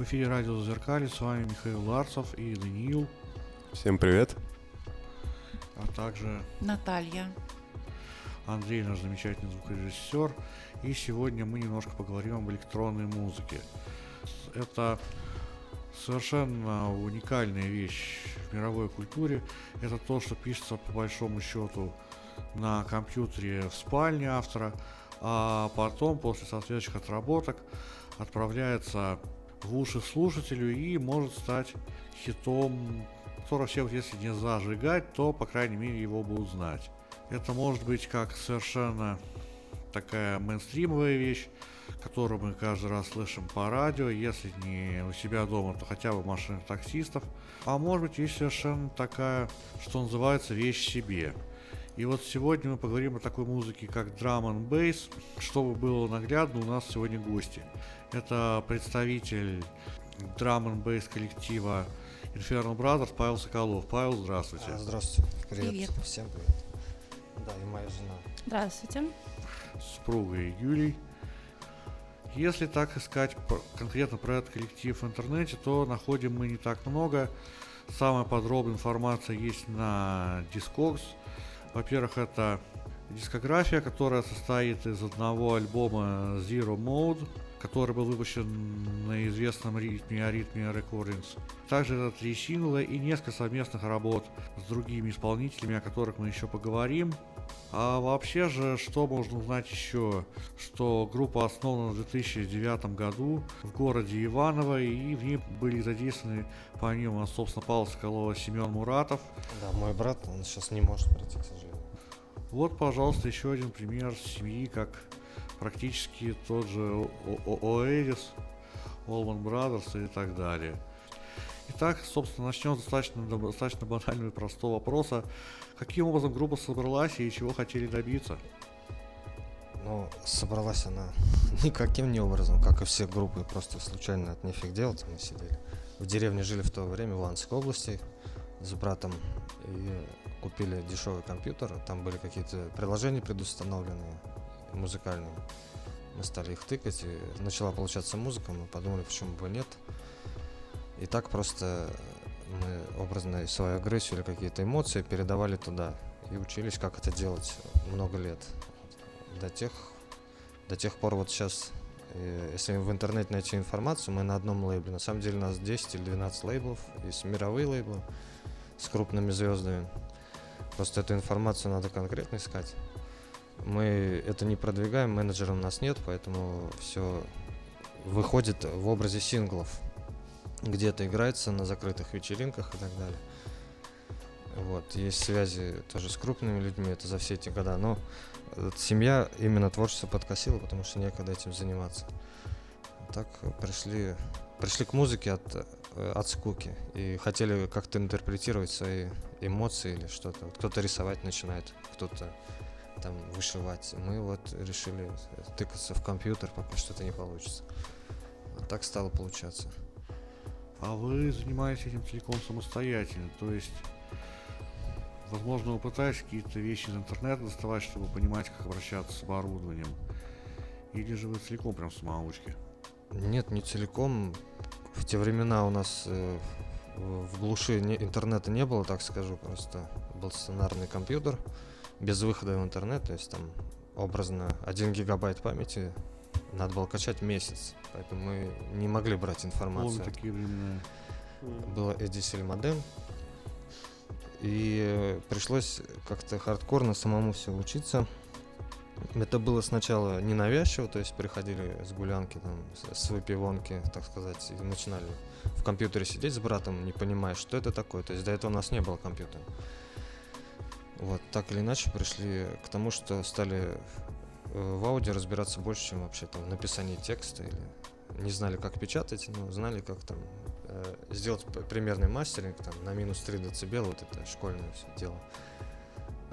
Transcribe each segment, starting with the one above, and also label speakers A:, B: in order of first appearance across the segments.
A: В эфире радио Зазеркали, с вами Михаил Ларцев и Даниил,
B: Всем привет.
A: а также
C: Наталья.
A: Андрей, наш замечательный звукорежиссер. И сегодня мы немножко поговорим об электронной музыке. Это совершенно уникальная вещь в мировой культуре. Это то, что пишется по большому счету на компьютере в спальне автора, а потом после соответствующих отработок отправляется в уши слушателю и может стать хитом, который все, вот если не зажигать, то, по крайней мере, его будут знать. Это может быть как совершенно такая мейнстримовая вещь, которую мы каждый раз слышим по радио, если не у себя дома, то хотя бы в машинах таксистов. А может быть и совершенно такая, что называется, вещь себе. И вот сегодня мы поговорим о такой музыке, как Drum and Bass. Чтобы было наглядно, у нас сегодня гости. Это представитель Drum and Bass коллектива Infernal Brothers Павел Соколов. Павел, здравствуйте.
D: А, Здравствуйте. Привет.
C: Привет.
D: Всем привет. Да, и моя жена.
C: Здравствуйте.
A: супругой Юлей. Если так искать конкретно про этот коллектив в интернете, то находим мы не так много. Самая подробная информация есть на Discogs. Во-первых, это дискография, которая состоит из одного альбома Zero Mode, который был выпущен на известном ритме Arrhythmia Recordings. Также это три сингла и несколько совместных работ с другими исполнителями, о которых мы еще поговорим. А вообще же, что можно узнать еще? Что группа основана в 2009 году в городе Иваново, и в ней были задействованы помимо, собственно, Павла Соколова, Семен Муратов.
D: Да, мой брат, он сейчас не может прийти, к сожалению.
A: Вот, пожалуйста, еще один пример семьи, как практически тот же О- О- Оэрис, Allman Brothers и так далее. Итак, собственно, начнем с достаточно, достаточно банального и простого вопроса. Каким образом группа собралась и чего хотели добиться?
D: Но собралась она никаким не образом, как и все группы, просто случайно от нефиг делать мы сидели. В деревне жили в то время в Луганской области с братом и купили дешевый компьютер, там были какие-то приложения предустановленные, музыкальные. Мы стали их тыкать, и начала получаться музыка, мы подумали, почему бы нет. И так просто мы образно свою агрессию или какие-то эмоции передавали туда и учились, как это делать много лет. До тех, до тех пор вот сейчас, э, если в интернете найти информацию, мы на одном лейбле. На самом деле нас 10 или 12 лейблов, есть мировые лейблы с крупными звездами. Просто эту информацию надо конкретно искать. Мы это не продвигаем, менеджера у нас нет, поэтому все выходит в образе синглов. Где-то играется на закрытых вечеринках и так далее. Вот, есть связи тоже с крупными людьми, это за все эти года. Но э, семья именно творчество подкосила, потому что некогда этим заниматься. Так пришли, пришли к музыке от, э, от скуки и хотели как-то интерпретировать свои эмоции или что-то. Вот кто-то рисовать начинает, кто-то там вышивать. Мы вот решили тыкаться в компьютер, пока что-то не получится. Так стало получаться.
A: А вы занимаетесь этим целиком самостоятельно, то есть, возможно, вы пытаетесь какие-то вещи из интернета доставать, чтобы понимать, как обращаться с оборудованием, или же вы целиком прям самоучки?
D: Нет, не целиком. В те времена у нас э, в глуши не- интернета не было, так скажу, просто был стационарный компьютер без выхода в интернет, то есть там образно 1 гигабайт памяти надо было качать месяц, поэтому мы не могли брать
A: Помню
D: информацию.
A: такие времена.
D: Было ADSL модем, и э, пришлось как-то хардкорно самому все учиться. Это было сначала ненавязчиво, то есть приходили с гулянки, там, с- выпивонки, так сказать, и начинали в компьютере сидеть с братом, не понимая, что это такое. То есть до этого у нас не было компьютера. Вот, так или иначе пришли к тому, что стали в аудио разбираться больше, чем вообще там в написании текста или не знали, как печатать, но знали, как там э, сделать примерный мастеринг там на минус 3 дБ, вот это школьное все дело.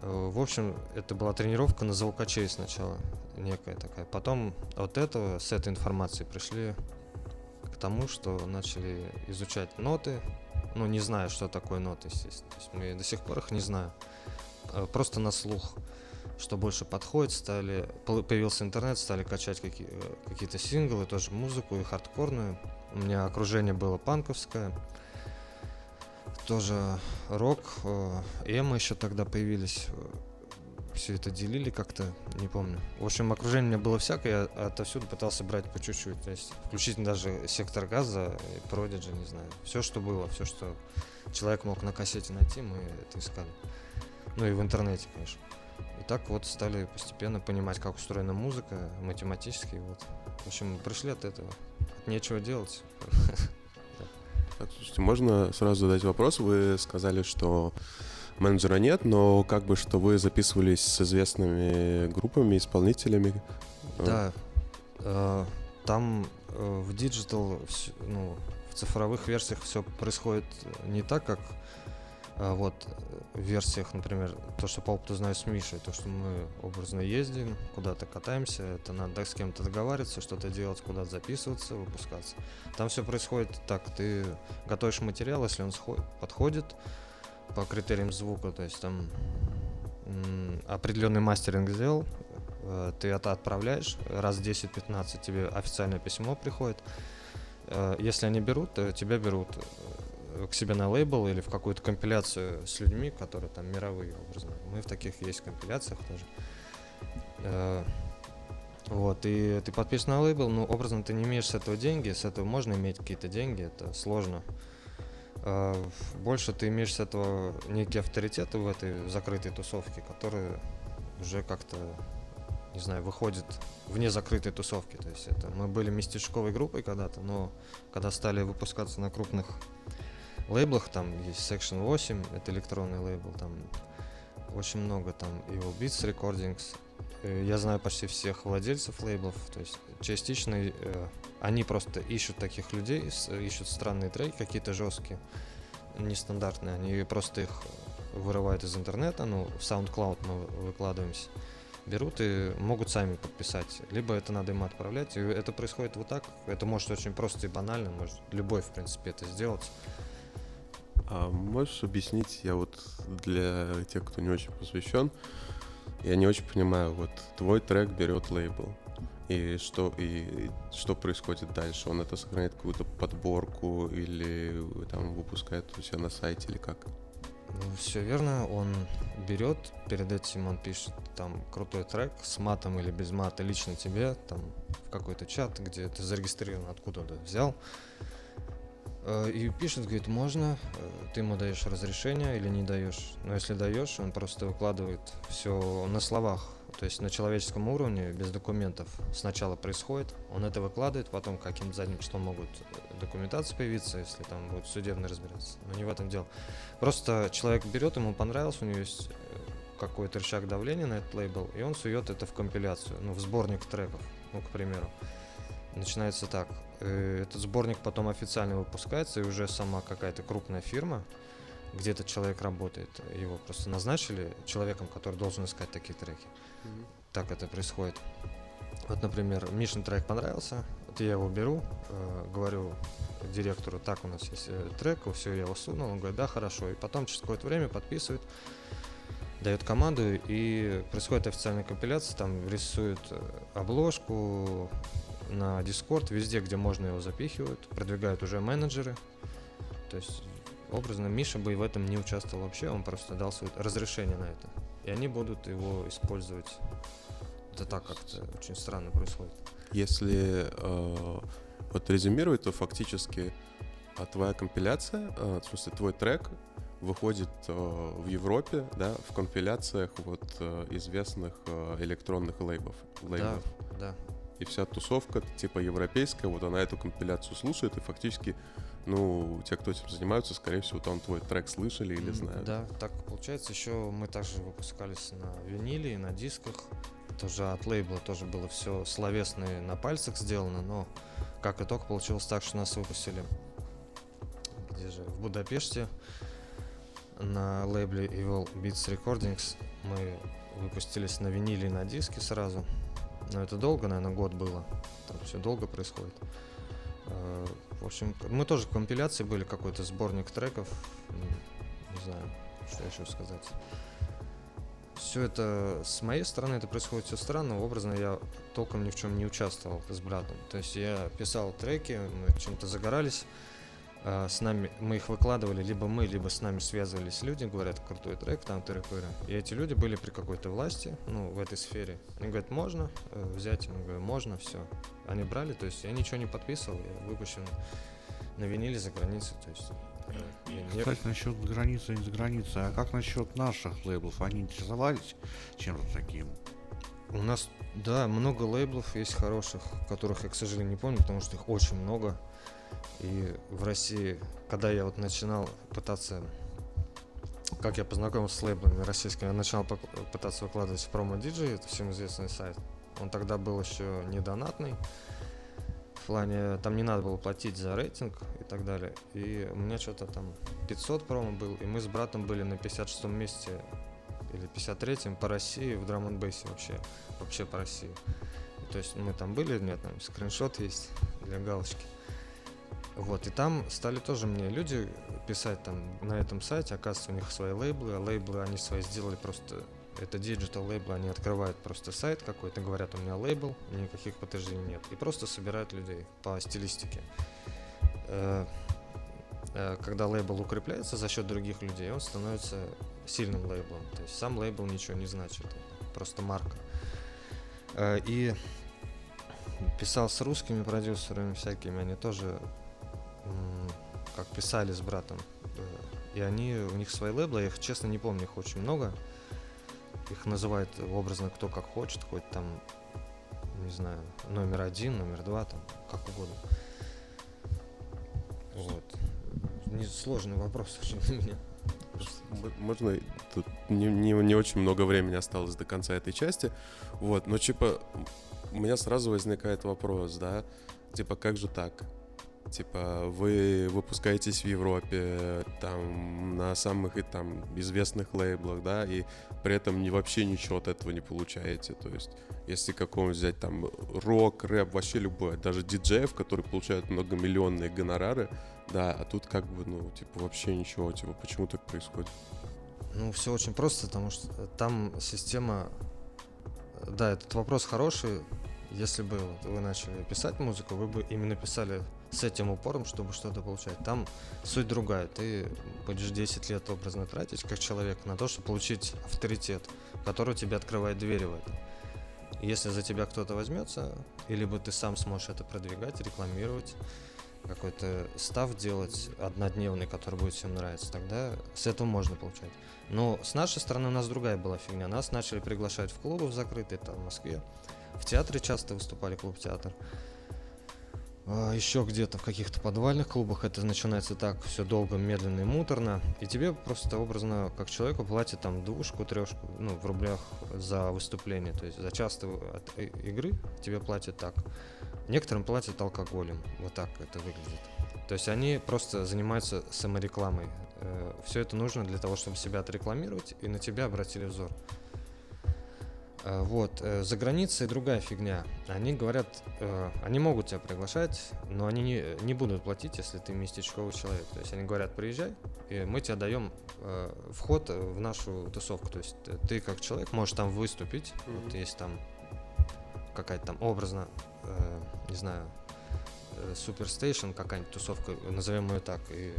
D: Э, В общем, это была тренировка на звукачей сначала, некая такая. Потом от этого, с этой информацией пришли к тому, что начали изучать ноты, ну, не зная, что такое ноты, естественно. То есть мы до сих пор их не знаем. Э, Просто на слух что больше подходит, стали, появился интернет, стали качать какие, э, какие-то синглы, тоже музыку и хардкорную. У меня окружение было панковское, тоже рок, э, эмо еще тогда появились. Все это делили как-то, не помню. В общем, окружение у меня было всякое, я отовсюду пытался брать по чуть-чуть. То есть включительно даже сектор газа, Продиджи, не знаю. Все, что было, все, что человек мог на кассете найти, мы это искали. Ну и в интернете, конечно. Так вот стали постепенно понимать, как устроена музыка, математически. Вот. В общем, пришли от этого. От нечего делать.
B: Так, слушайте, можно сразу задать вопрос? Вы сказали, что менеджера нет, но как бы что вы записывались с известными группами, исполнителями?
D: Да. Э, там э, в digital, ну, в цифровых версиях все происходит не так, как вот в версиях, например, то, что по опыту знаю с Мишей, то, что мы образно ездим, куда-то катаемся, это надо с кем-то договариваться, что-то делать, куда-то записываться, выпускаться. Там все происходит так, ты готовишь материал, если он подходит по критериям звука, то есть там определенный мастеринг сделал, э, ты это отправляешь, раз 10-15 тебе официальное письмо приходит. Э, если они берут, то тебя берут к себе на лейбл или в какую-то компиляцию с людьми, которые там мировые образно. Мы в таких есть компиляциях тоже. Э, вот, и ты подписан на лейбл, но образно ты не имеешь с этого деньги, с этого можно иметь какие-то деньги, это сложно. Э, больше ты имеешь с этого некие авторитеты в этой закрытой тусовке, которые уже как-то не знаю, выходит вне закрытой тусовки. То есть это мы были местечковой группой когда-то, но когда стали выпускаться на крупных лейблах, там есть Section 8, это электронный лейбл, там очень много, там Evil Beats Recordings, я знаю почти всех владельцев лейблов, то есть частично э, они просто ищут таких людей, ищут странные треки, какие-то жесткие, нестандартные, они просто их вырывают из интернета, ну, в SoundCloud мы выкладываемся, берут и могут сами подписать. Либо это надо им отправлять. И это происходит вот так. Это может очень просто и банально, может любой, в принципе, это сделать.
B: А можешь объяснить, я вот для тех, кто не очень посвящен, я не очень понимаю, вот твой трек берет лейбл, и что, и что происходит дальше? Он это сохраняет какую-то подборку или там выпускает у себя на сайте или как?
D: Ну, все верно, он берет, перед этим он пишет там крутой трек с матом или без мата лично тебе, там в какой-то чат, где ты зарегистрирован, откуда-то взял, Э, и пишет, говорит, можно, э, ты ему даешь разрешение или не даешь. Но если даешь, он просто выкладывает все на словах, то есть на человеческом уровне, без документов. Сначала происходит, он это выкладывает, потом каким-то задним числом могут э, документации появиться, если там будет судебно разбираться. Но не в этом дело. Просто человек берет, ему понравилось, у него есть какой-то рычаг давления на этот лейбл, и он сует это в компиляцию, ну, в сборник треков, ну, к примеру. Начинается так. Э, этот сборник потом официально выпускается, и уже сама какая-то крупная фирма, где этот человек работает, его просто назначили человеком, который должен искать такие треки. Mm-hmm. Так это происходит. Вот, например, Мишин трек понравился, вот я его беру, э, говорю директору, так, у нас есть э, трек, все, я его сунул, он говорит, да, хорошо. И потом через какое-то время подписывает, дает команду, и происходит официальная компиляция, там рисуют э, обложку, на Discord, везде, где можно его запихивают, продвигают уже менеджеры. То есть, образно, Миша бы и в этом не участвовал вообще, он просто дал свое разрешение на это. И они будут его использовать. Это так как-то очень странно происходит.
B: Если э, вот резюмировать, то фактически а твоя компиляция, э, в смысле твой трек выходит э, в Европе, да, в компиляциях вот э, известных э, электронных лейбов. лейбов.
D: Да, да
B: и вся тусовка, типа европейская, вот она эту компиляцию слушает, и фактически, ну, те, кто этим занимаются, скорее всего, там твой трек слышали или знают.
D: Да, так получается. Еще мы также выпускались на виниле и на дисках. Тоже от лейбла тоже было все словесное на пальцах сделано, но как итог получилось так, что нас выпустили где же, в Будапеште на лейбле Evil Beats Recordings. Мы выпустились на виниле и на диске сразу. Но это долго, наверное, год было. Там все долго происходит. Э, в общем, мы тоже в компиляции были, какой-то сборник треков. Не знаю, что еще сказать. все это с моей стороны это происходит все странно. Образно я толком ни в чем не участвовал с братом. То есть я писал треки, мы чем-то загорались. А, с нами мы их выкладывали, либо мы, либо с нами связывались люди, говорят, крутой трек, там тыры И эти люди были при какой-то власти, ну, в этой сфере. Они говорят, можно э, взять, мы говорим, можно, все. Они брали, то есть я ничего не подписывал, я выпущен на виниле за границей, то есть
A: э, кстати, насчет границы и не за границей, а как насчет наших лейблов? Они интересовались чем-то таким?
D: У нас, да, много лейблов есть хороших, которых я, к сожалению, не помню, потому что их очень много. И в России, когда я вот начинал пытаться, как я познакомился с лейблами российскими, я начал пытаться выкладывать в промо DJ, это всем известный сайт. Он тогда был еще не донатный. В плане, там не надо было платить за рейтинг и так далее. И у меня что-то там 500 промо был, и мы с братом были на 56 месте или 53-м по России в драм н вообще, вообще по России. То есть мы там были, меня там скриншот есть для галочки. Вот, и там стали тоже мне люди писать там на этом сайте, оказывается, у них свои лейблы, а лейблы они свои сделали просто, это digital лейблы, они открывают просто сайт какой-то, говорят, у меня лейбл, никаких подтверждений нет, и просто собирают людей по стилистике. Э, э, когда лейбл укрепляется за счет других людей, он становится сильным лейблом. То есть сам лейбл ничего не значит, просто марка. Э, и писал с русскими продюсерами всякими, они тоже как писали с братом. Э, и они, у них свои лейблы, я их честно не помню, их очень много. Их называют образно кто как хочет, хоть там, не знаю, номер один, номер два, там, как угодно. Вот. Не, сложный вопрос очень для меня.
B: Можно, тут не, не, не очень много времени осталось до конца этой части, вот, но типа у меня сразу возникает вопрос, да, типа как же так? Типа, вы выпускаетесь в Европе, там, на самых и там известных лейблах, да, и при этом не, вообще ничего от этого не получаете. То есть, если какого-нибудь взять там рок, рэп, вообще любое, даже диджеев, которые получают многомиллионные гонорары, да, а тут как бы, ну, типа, вообще ничего, типа, почему так происходит?
D: Ну, все очень просто, потому что там система... Да, этот вопрос хороший. Если бы вы начали писать музыку, вы бы именно писали с этим упором, чтобы что-то получать. Там суть другая. Ты будешь 10 лет образно тратить, как человек, на то, чтобы получить авторитет, который тебе открывает двери в это. Если за тебя кто-то возьмется, или бы ты сам сможешь это продвигать, рекламировать, какой-то став делать однодневный, который будет всем нравиться, тогда с этого можно получать. Но с нашей стороны у нас другая была фигня. Нас начали приглашать в клубы в закрытые, там в Москве. В театре часто выступали, клуб-театр. А, еще где-то в каких-то подвальных клубах это начинается так все долго, медленно и муторно, и тебе просто образно как человеку платят там двушку, трешку, ну, в рублях за выступление, то есть за час от игры тебе платят так. Некоторым платят алкоголем, вот так это выглядит. То есть они просто занимаются саморекламой. Э, все это нужно для того, чтобы себя отрекламировать, и на тебя обратили взор. Э, вот, э, за границей другая фигня. Они говорят, э, они могут тебя приглашать, но они не, не будут платить, если ты местечковый человек. То есть они говорят, приезжай, и мы тебе даем вход в нашу тусовку. То есть ты как человек можешь там выступить, mm-hmm. вот есть там какая-то там образно, не знаю, суперстейшн, какая-нибудь тусовка, назовем ее так, и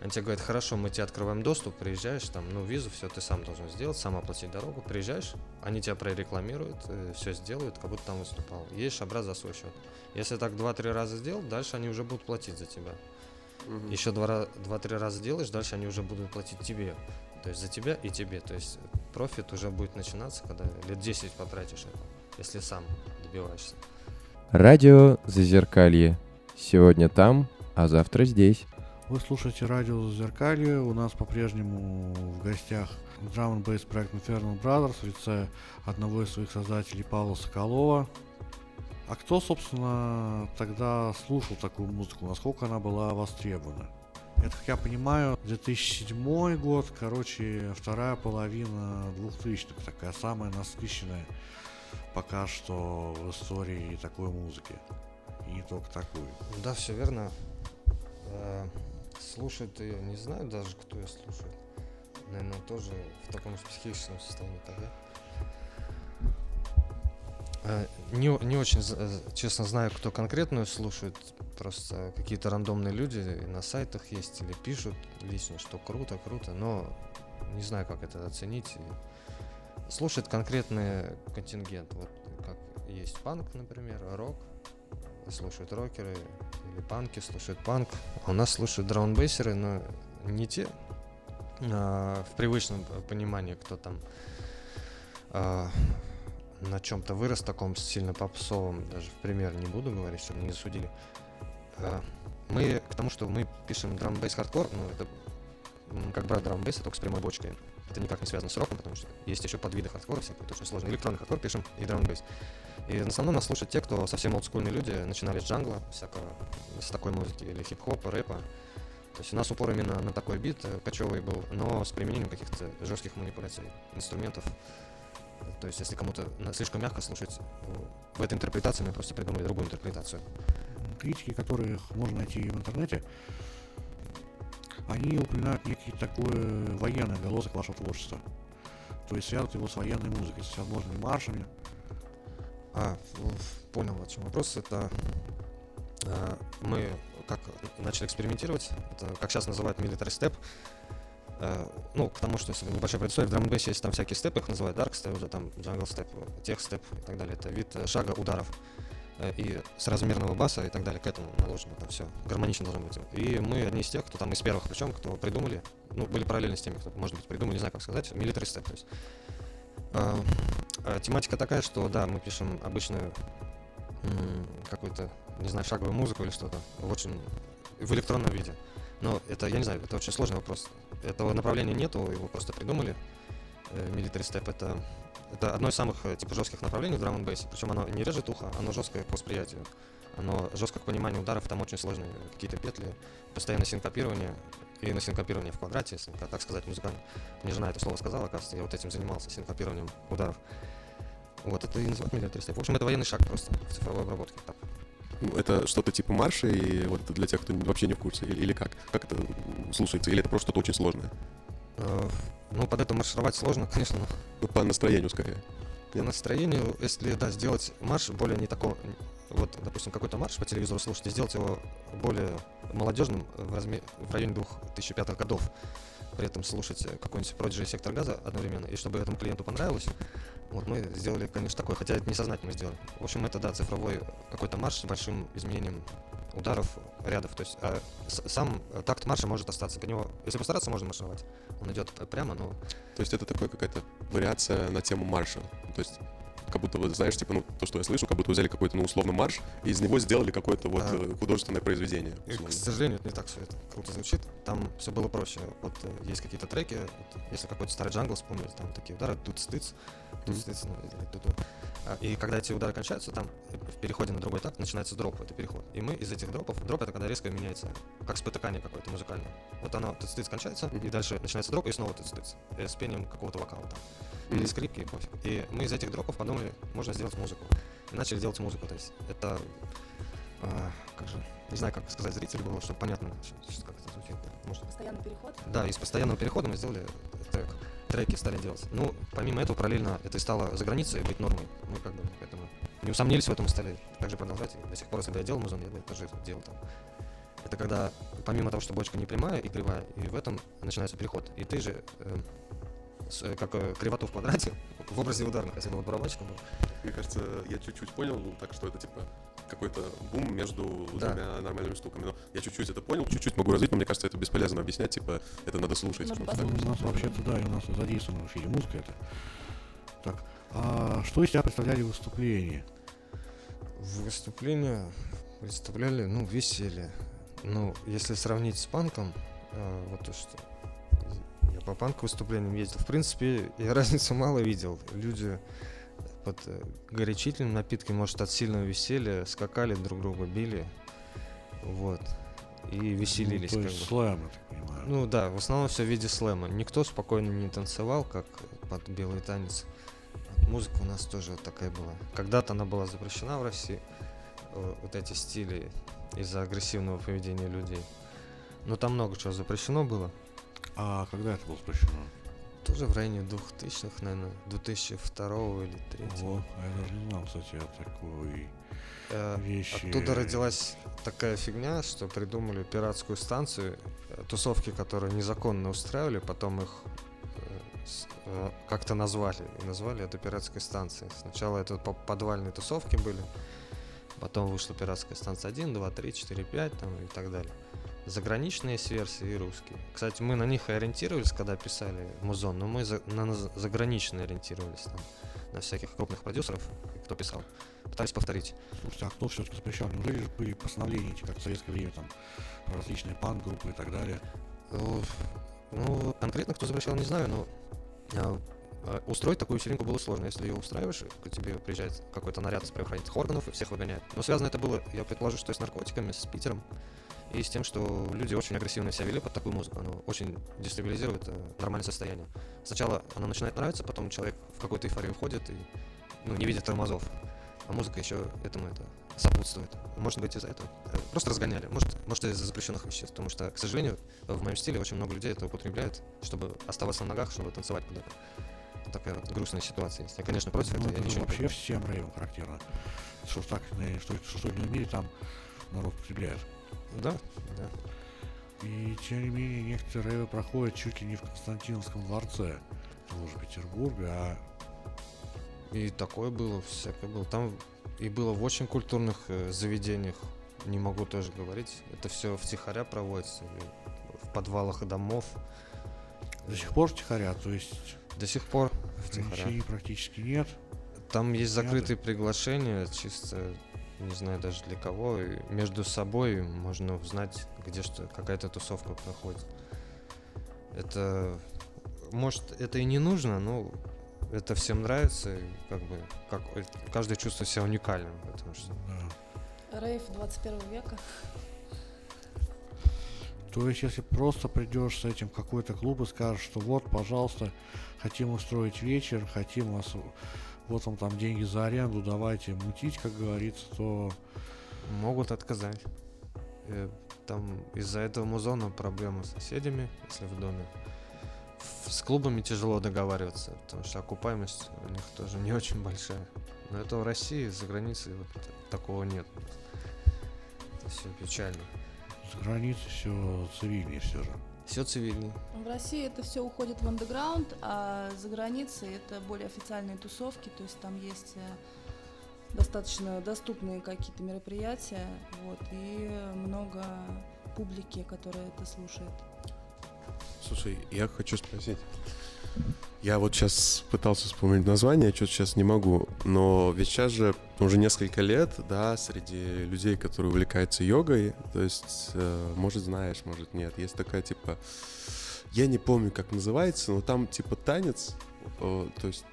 D: они тебе говорят, хорошо, мы тебе открываем доступ, приезжаешь, там, ну, визу, все ты сам должен сделать, сам оплатить дорогу, приезжаешь, они тебя прорекламируют, э, все сделают, как будто там выступал. Есть образ за свой счет. Если так два-три раза сделал, дальше они уже будут платить за тебя. Угу. Еще два-три раза делаешь, дальше они уже будут платить тебе. То есть за тебя и тебе. То есть профит уже будет начинаться, когда лет 10 потратишь это, если сам добиваешься.
C: Радио Зазеркалье. Сегодня там, а завтра здесь.
A: Вы слушаете радио Зазеркалье. У нас по-прежнему в гостях драм бейс проект Infernal Brothers в лице одного из своих создателей Павла Соколова. А кто, собственно, тогда слушал такую музыку? Насколько она была востребована? Это, как я понимаю, 2007 год, короче, вторая половина 2000-х, такая самая насыщенная пока что в истории такой музыки. И не только такой.
D: Да, все верно. Слушает ее, не знаю даже, кто ее слушает. наверное, тоже в таком психическом состоянии тогда. Э, Не, не очень, честно знаю, кто конкретную слушает. Просто какие-то рандомные люди на сайтах есть или пишут лично, что круто, круто, но не знаю, как это оценить. Слушает конкретный контингент. Вот как есть панк, например, рок. Слушают рокеры или панки, слушают панк. А у нас слушают драунбейсеры, но не те, а, в привычном понимании, кто там а, на чем-то вырос таком сильно попсовом, даже в пример не буду говорить, чтобы не засудили. А, мы к тому, что мы пишем драмбейс хардкор, ну это как брат драмбейса, только с прямой бочкой. Это никак не связано с роком, потому что есть еще подвиды хардкора всякие, это очень сложно. Электронный хардкор пишем и драмбейс. И в основном нас слушают те, кто совсем олдскульные люди, начинали с джангла, всякого, с такой музыки, или хип-хопа, рэпа. То есть у нас упор именно на такой бит э, кочевый был, но с применением каких-то жестких манипуляций, инструментов. То есть если кому-то слишком мягко слушать, в этой интерпретации мы просто придумали другую интерпретацию.
A: Критики, которых можно найти в интернете, они упоминают некий такой военный отголосок вашего творчества. То есть связывают его с военной музыкой, с возможными маршами.
D: А, понял, о чем вопрос. Это э, мы как начали экспериментировать, это как сейчас называют military step. Э, ну, к тому, что если небольшая предыстория, в bass есть там всякие степы, их называют dark step, уже там jungle step, тех step и так далее. Это вид э, шага ударов. Э, И с размерного баса и так далее к этому наложено там все. Гармонично должно быть. И мы одни из тех, кто там из первых, причем, кто придумали, ну, были параллельно с теми, кто, может быть, придумали, не знаю, как сказать, step. То есть, э, э, тематика такая, что, да, мы пишем обычную какую-то, не знаю, шаговую музыку или что-то в очень в электронном виде. Но это, я не знаю, это очень сложный вопрос. Этого направления нету, его просто придумали. Э, Military Step это, это одно из самых э, типа жестких направлений в драм бейсе. Причем оно не режет ухо, оно жесткое к восприятию. Оно жестко к пониманию ударов, там очень сложные какие-то петли, постоянное синкопирование и на синкопирование в квадрате, если так сказать, музыкально. Мне жена это слово сказала, оказывается, я вот этим занимался, синкопированием ударов. Вот это и называют Step. В общем, это военный шаг просто в цифровой обработке. Так.
B: Ну, Это что-то типа марша, и вот для тех, кто вообще не в курсе, или, или как? Как это слушается? Или это просто что-то очень сложное?
D: Э, Ну, под это маршировать сложно, конечно, но
B: Ну, по настроению скорее.
D: по настроению, если, да, сделать марш более не такого, вот, допустим, какой-то марш по телевизору слушать, и сделать его более молодежным в, разме- в районе 2005 годов, при этом слушать какой-нибудь Prodigy Сектор Газа одновременно, и чтобы этому клиенту понравилось, вот мы сделали, конечно, такое, хотя это несознательно сделали. В общем, это, да, цифровой какой-то марш с большим изменением ударов, рядов. То есть а, сам такт марша может остаться. По него, если постараться, можно маршировать. Он идет прямо, но
B: То есть это такая какая-то вариация на тему марша. То есть как будто вы знаешь, типа, ну, то, что я слышу, как будто взяли какой-то, ну, условно, марш, и из него сделали какое-то вот
D: А.
B: э, художественное произведение.
D: И,
B: условно.
D: к сожалению, это не так все это круто звучит. Там все было проще. Вот э, есть какие-то треки, вот, если какой-то старый джангл вспомнить, там такие удары, тут стыц, тут стыц, ну, или ту-ту. А, И когда эти удары кончаются, там в переходе на другой такт начинается дроп, это переход. И мы из этих дропов, дроп это когда резко меняется, как спотыкание какое-то музыкальное. Вот оно, тут стыц кончается, и
B: Мгм.
D: дальше начинается дроп, и снова тут стыц. э, С пением какого-то вокала там. Или скрипки, и пофиг. И мы из этих дропов подумали, можно сделать музыку. И начали делать музыку. То есть это а, как же, не знаю, как сказать зрителю было, чтобы понятно, ш- как это звучит. Может,
E: Постоянный переход.
D: да, из постоянного перехода мы сделали трек. Треки стали делать. Ну, помимо этого, параллельно это и стало за границей быть нормой. Мы как бы поэтому не усомнились в этом и стали также продолжать. И до сих пор, если бы я делал музон, я бы тоже делал там. Это когда, помимо того, что бочка не прямая и кривая, и в этом начинается переход. И ты же, э, э, как э, кривоту в квадрате, в образе ударных, если бы вот барабанщиком был,
B: Мне кажется, я чуть-чуть понял, ну, так что это типа какой-то бум между
D: Да.
B: двумя нормальными штуками. Но я чуть-чуть это понял, чуть-чуть могу развить, но мне кажется, это бесполезно объяснять, типа, это надо слушать. Просто так.
A: У нас вообще-то, да, и у нас задействована в фильме музыка это. Так, а что из себя представляли выступления?
D: Выступления представляли, ну, веселье. Ну, если сравнить с панком, э, вот то, что по панк выступлениям ездил, в принципе, я разницу мало видел. Люди под э, горячительным напитком, может, от сильного веселья скакали друг друга, били. Вот. И веселились,
A: ну, то
D: как
A: есть
D: бы.
A: слэм, я так понимаю.
D: Ну да, в основном все в виде слэма. Никто спокойно не танцевал, как под белый танец. Музыка у нас тоже такая была. Когда-то она была запрещена в России, э, вот эти стили, из-за агрессивного поведения людей. Но там много чего запрещено было.
A: А когда это было запрещено?
D: Тоже в районе 2000-х, наверное, 2002 или 2003.
A: О, а я даже не знал, кстати, о такой
D: Э,
A: вещи.
D: Оттуда родилась такая фигня, что придумали пиратскую станцию, э, тусовки, которые незаконно устраивали, потом их э, э, как-то назвали. И назвали это пиратской станцией. Сначала это по- подвальные тусовки были, потом вышла пиратская станция 1, 2, 3, 4, 5 там, и так далее. Заграничные версии и русские. Кстати, мы на них и ориентировались, когда писали музон, но мы за- на заграничные ориентировались там, на всяких крупных продюсеров, кто писал. Пытались повторить.
A: Слушайте, а кто все-таки запрещал? Неужели же были постановления, как в советское время, там, различные панк-группы и так далее?
D: Ну, Ну, конкретно кто запрещал, не знаю, но а, а, устроить такую вечеринку было сложно. Если ее устраиваешь, к тебе приезжает какой-то наряд из правоохранительных органов и всех выгоняет. Но связано это было, я предположу, что и с наркотиками, с Питером, и с тем, что люди очень агрессивно себя вели под такую музыку. Оно очень дестабилизирует э, нормальное состояние. Сначала оно начинает нравиться, потом человек в какую-то эйфорию входит и ну, не видит тормозов. А музыка еще этому это сопутствует. Может быть из-за этого. Э, Просто разгоняли. Может, может из-за запрещенных веществ. Потому что, к сожалению, в моем стиле очень много людей это употребляют, чтобы оставаться на ногах, чтобы танцевать куда-то. Такая вот грустная ситуация есть. Я, конечно, против
A: Ну,
D: этого, я
A: это
D: ничего не
A: вообще
D: против.
A: всем рейвам характерно. Что так, э, что, что, что в мире там народ употребляет.
D: Да, да.
A: И тем не менее, некоторые проходят чуть ли не в Константиновском дворце того же Петербурга, а
D: И такое было, всякое было. Там и было в очень культурных э, заведениях. Не могу тоже говорить. Это все втихаря проводится. В подвалах домов.
A: до сих пор втихаря, то есть
D: До сих пор втихаря.
A: ограничений практически нет.
D: Там есть закрытые приглашения, чисто не знаю даже для кого. И между собой можно узнать, где что какая-то тусовка проходит. Это может это и не нужно, но это всем нравится, и как бы как каждый чувствует себя уникальным, потому что
A: Да.
E: Рейв 21 века.
A: То есть, если просто придешь с этим в какой-то клуб и скажешь, что вот, пожалуйста, хотим устроить вечер, хотим вас, вот вам там деньги за аренду, давайте мутить, как говорится, то
D: могут отказать. Э, Там из-за этого музона проблемы с соседями, если в доме. С клубами тяжело договариваться, потому что окупаемость у них тоже не очень большая. Но это в России, за границей вот такого нет. Это все печально.
A: за границей все цивильнее все же.
D: Все цивильный.
E: В России это все уходит в андеграунд, а за границей это более официальные тусовки, то есть там есть э, достаточно доступные какие-то мероприятия, вот, и много публики, которая это слушает.
B: Слушай, я хочу спросить. Я вот сейчас пытался вспомнить название, что-то сейчас не могу. Но ведь сейчас же уже несколько лет, да, среди людей, которые увлекаются йогой, то есть, э, может, знаешь, может, нет, есть такая, типа, я не помню, как называется, но там, типа, танец, э, то есть,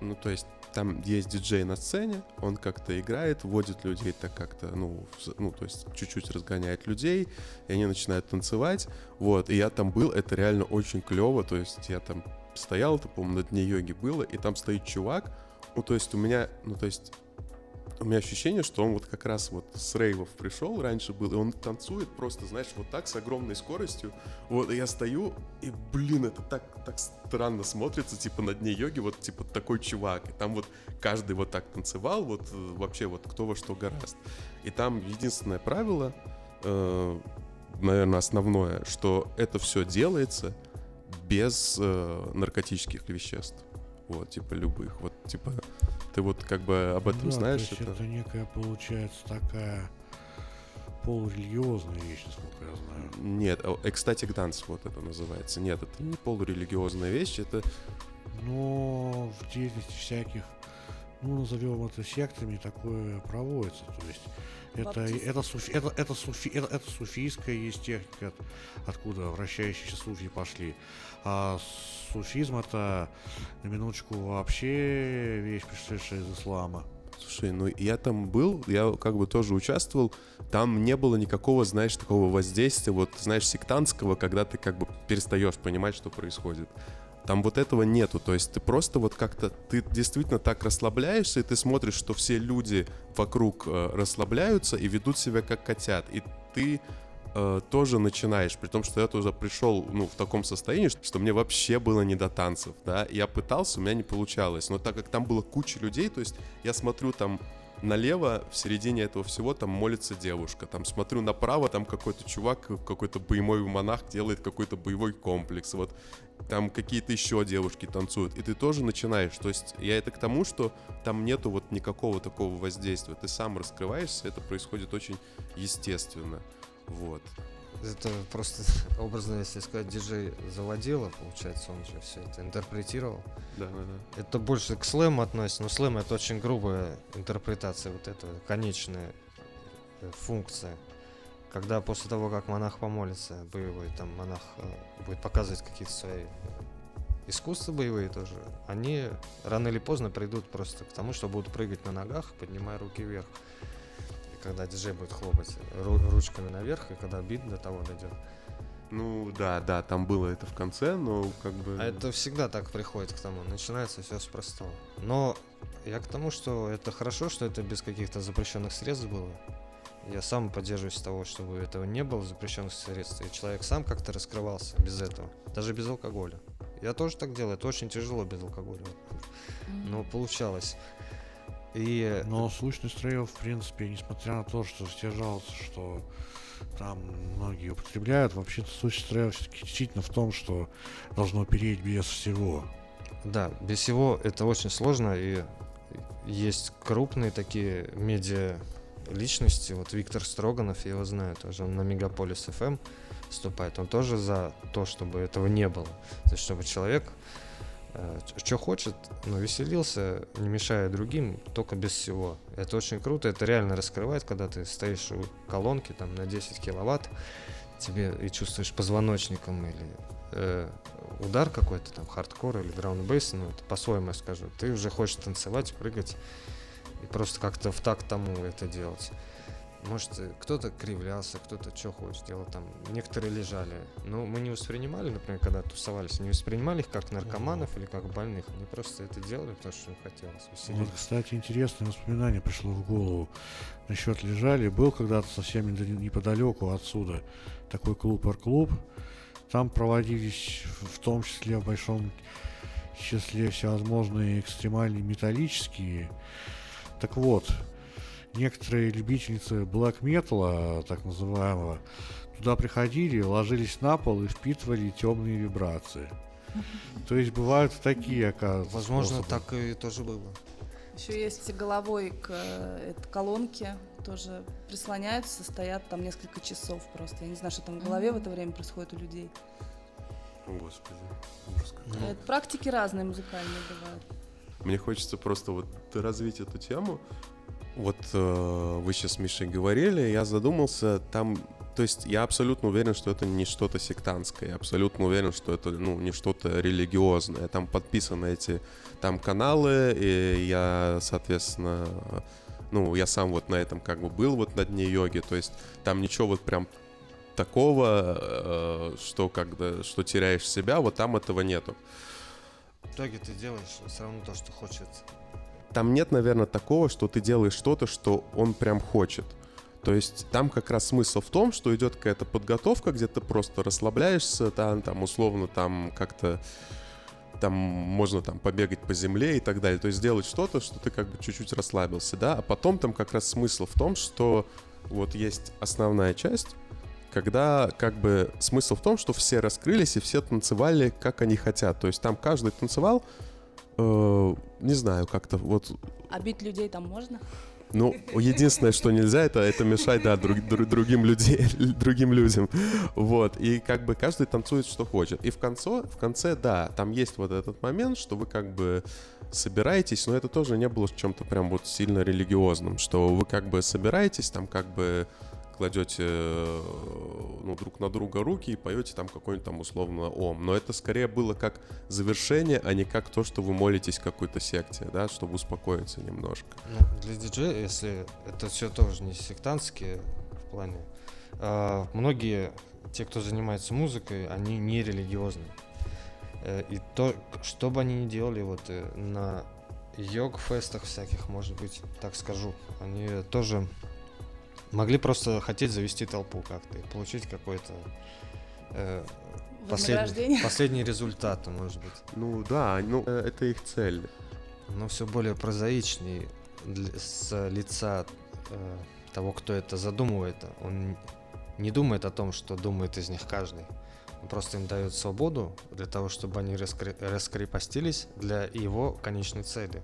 B: ну, то есть, там есть диджей на сцене, он как-то играет, вводит людей так как-то, ну, ну, то есть чуть-чуть разгоняет людей, и они начинают танцевать, вот, и я там был, это реально очень клево, то есть я там стоял, это, по-моему, на дне йоги было, и там стоит чувак, ну, то есть у меня, ну, то есть у меня ощущение, что он вот как раз вот с рейвов пришел, раньше был, и он танцует просто, знаешь, вот так, с огромной скоростью, вот, и я стою, и, блин, это так, так странно смотрится, типа, на дне йоги, вот, типа, такой чувак, и там вот каждый вот так танцевал, вот, э, вообще, вот, кто во что гораст. И там единственное правило, э, наверное, основное, что это все делается без э, наркотических веществ. Вот, типа, любых. Вот, типа, ты вот как бы об этом
A: Да,
B: знаешь,
A: то есть
B: это...
A: это некая, получается, такая полурелигиозная вещь, насколько я знаю.
B: Нет, экстатик данс вот это называется. Нет, это не полурелигиозная вещь, это
A: Но в деятельности всяких, ну, назовем это сектами, такое проводится. То есть это, это, суфи, это, это, суфи, это, это суфийская есть техника, от- откуда вращающиеся суфии пошли. А суфизм это, на минуточку, вообще вещь, пришедшая из ислама.
B: Слушай, ну я там был, я как бы тоже участвовал, там не было никакого, знаешь, такого воздействия, вот, знаешь, сектантского, когда ты как бы перестаешь понимать, что происходит. Там вот этого нету, то есть ты просто вот как-то, ты действительно так расслабляешься, и ты смотришь, что все люди вокруг э, расслабляются и ведут себя как котят, и ты э, тоже начинаешь, при том, что я тоже пришел, ну, в таком состоянии, что мне вообще было не до танцев, да, я пытался, у меня не получалось, но так как там было куча людей, то есть я смотрю там налево, в середине этого всего, там молится девушка. Там смотрю направо, там какой-то чувак, какой-то боевой монах делает какой-то боевой комплекс. Вот там какие-то еще девушки танцуют. И ты тоже начинаешь. То есть я это к тому, что там нету вот никакого такого воздействия. Ты сам раскрываешься, это происходит очень естественно. Вот.
D: Это просто образно, если сказать, диджей заводила, получается, он же все это интерпретировал.
B: Да, да, да.
D: Это больше к слэму относится, но слэм это очень грубая интерпретация вот этого, конечная э, функция. Когда после того, как монах помолится, боевой, там монах э, будет показывать какие-то свои искусства боевые тоже, они рано или поздно придут просто к тому, что будут прыгать на ногах, поднимая руки вверх когда диджей будет хлопать ру- ручками наверх, и когда бит до того дойдет.
B: Ну да, да, там было это в конце, но как бы...
D: А это всегда так приходит к тому. Начинается все с простого. Но я к тому, что это хорошо, что это без каких-то запрещенных средств было. Я сам поддерживаюсь того, чтобы этого не было запрещенных средств. И человек сам как-то раскрывался без этого. Даже без алкоголя. Я тоже так делаю. Это очень тяжело без алкоголя. Но получалось. И...
A: Но сущность рейвов, в принципе, несмотря на то, что все жалуются, что там многие употребляют, вообще-то сущность рейвов все-таки действительно в том, что должно переть без всего.
D: Да, без всего это очень сложно, и есть крупные такие медиа личности, вот Виктор Строганов, я его знаю тоже, он на Мегаполис FM выступает, он тоже за то, чтобы этого не было, то есть чтобы человек что хочет, но веселился, не мешая другим, только без всего. Это очень круто, это реально раскрывает, когда ты стоишь у колонки там на 10 киловатт, тебе и чувствуешь позвоночником или э, удар какой-то там, хардкор или драм-н-бейс, ну это по-своему скажу, ты уже хочешь танцевать, прыгать и просто как-то в так тому это делать. Может, э, кто-то кривлялся, кто-то что хочет делал там. Некоторые лежали. Но мы не воспринимали, например, когда тусовались, не воспринимали их как наркоманов или как больных. Они просто это делали, потому что им хотелось.
A: Вот, кстати, интересное воспоминание пришло в голову. Насчет лежали. Был когда-то совсем неподалеку отсюда такой клуб «Ар-клуб». Там проводились в том числе в большом числе всевозможные экстремальные металлические. Так вот, некоторые любительницы black metal, так называемого, туда приходили, ложились на пол и впитывали темные вибрации. То есть бывают такие, оказывается.
D: Возможно, способы. так и тоже было.
E: Еще есть головой к э, этой колонке, тоже прислоняются, стоят там несколько часов просто. Я не знаю, что там в голове в это время происходит у людей.
B: Господи,
E: ужас какой. Практики разные музыкальные бывают.
B: Мне хочется просто вот развить эту тему, вот э, вы сейчас с Мишей говорили, я задумался, там, то есть я абсолютно уверен, что это не что-то сектантское, я абсолютно уверен, что это, ну, не что-то религиозное, там подписаны эти, там каналы, и я, соответственно, ну, я сам вот на этом как бы был вот на дне йоги, то есть там ничего вот прям такого, э, что когда, что теряешь себя, вот там этого нету.
D: В итоге ты делаешь все равно то, что хочет
B: там нет, наверное, такого, что ты делаешь что-то, что он прям хочет. То есть там как раз смысл в том, что идет какая-то подготовка, где ты просто расслабляешься, там, там условно там как-то там можно там побегать по земле и так далее. То есть сделать что-то, что ты как бы чуть-чуть расслабился, да. А потом там как раз смысл в том, что вот есть основная часть, когда как бы смысл в том, что все раскрылись и все танцевали, как они хотят. То есть там каждый танцевал э, не знаю, как-то вот...
E: А бить людей там можно?
B: Ну, единственное, что нельзя, это, это мешать, да, друг, друг, другим, людей, другим людям. Вот. И как бы каждый танцует, что хочет. И в конце, в конце, да, там есть вот этот момент, что вы как бы собираетесь, но это тоже не было чем-то прям вот сильно религиозным, что вы как бы собираетесь, там как бы кладете э, ну, друг на друга руки и поете там какой-нибудь там условно ом. Но это скорее было как завершение, а не как то, что вы молитесь какой-то секте, да, чтобы успокоиться немножко.
D: Ну, для диджея, если это все тоже не сектантские в плане, э, многие, те, кто занимается музыкой, они не религиозные. Э, и то, что бы они ни делали вот э, на йог-фестах всяких, может быть, так скажу, они тоже могли просто хотеть завести толпу как-то и получить какой-то э, последний, последний результат, может быть.
B: Ну да, ну э, это их цель.
D: Но все более прозаичнее для- с лица э, того, кто это задумывает. Он не думает о том, что думает из них каждый. Он просто им дает свободу для того, чтобы они раскре- раскрепостились для его конечной цели.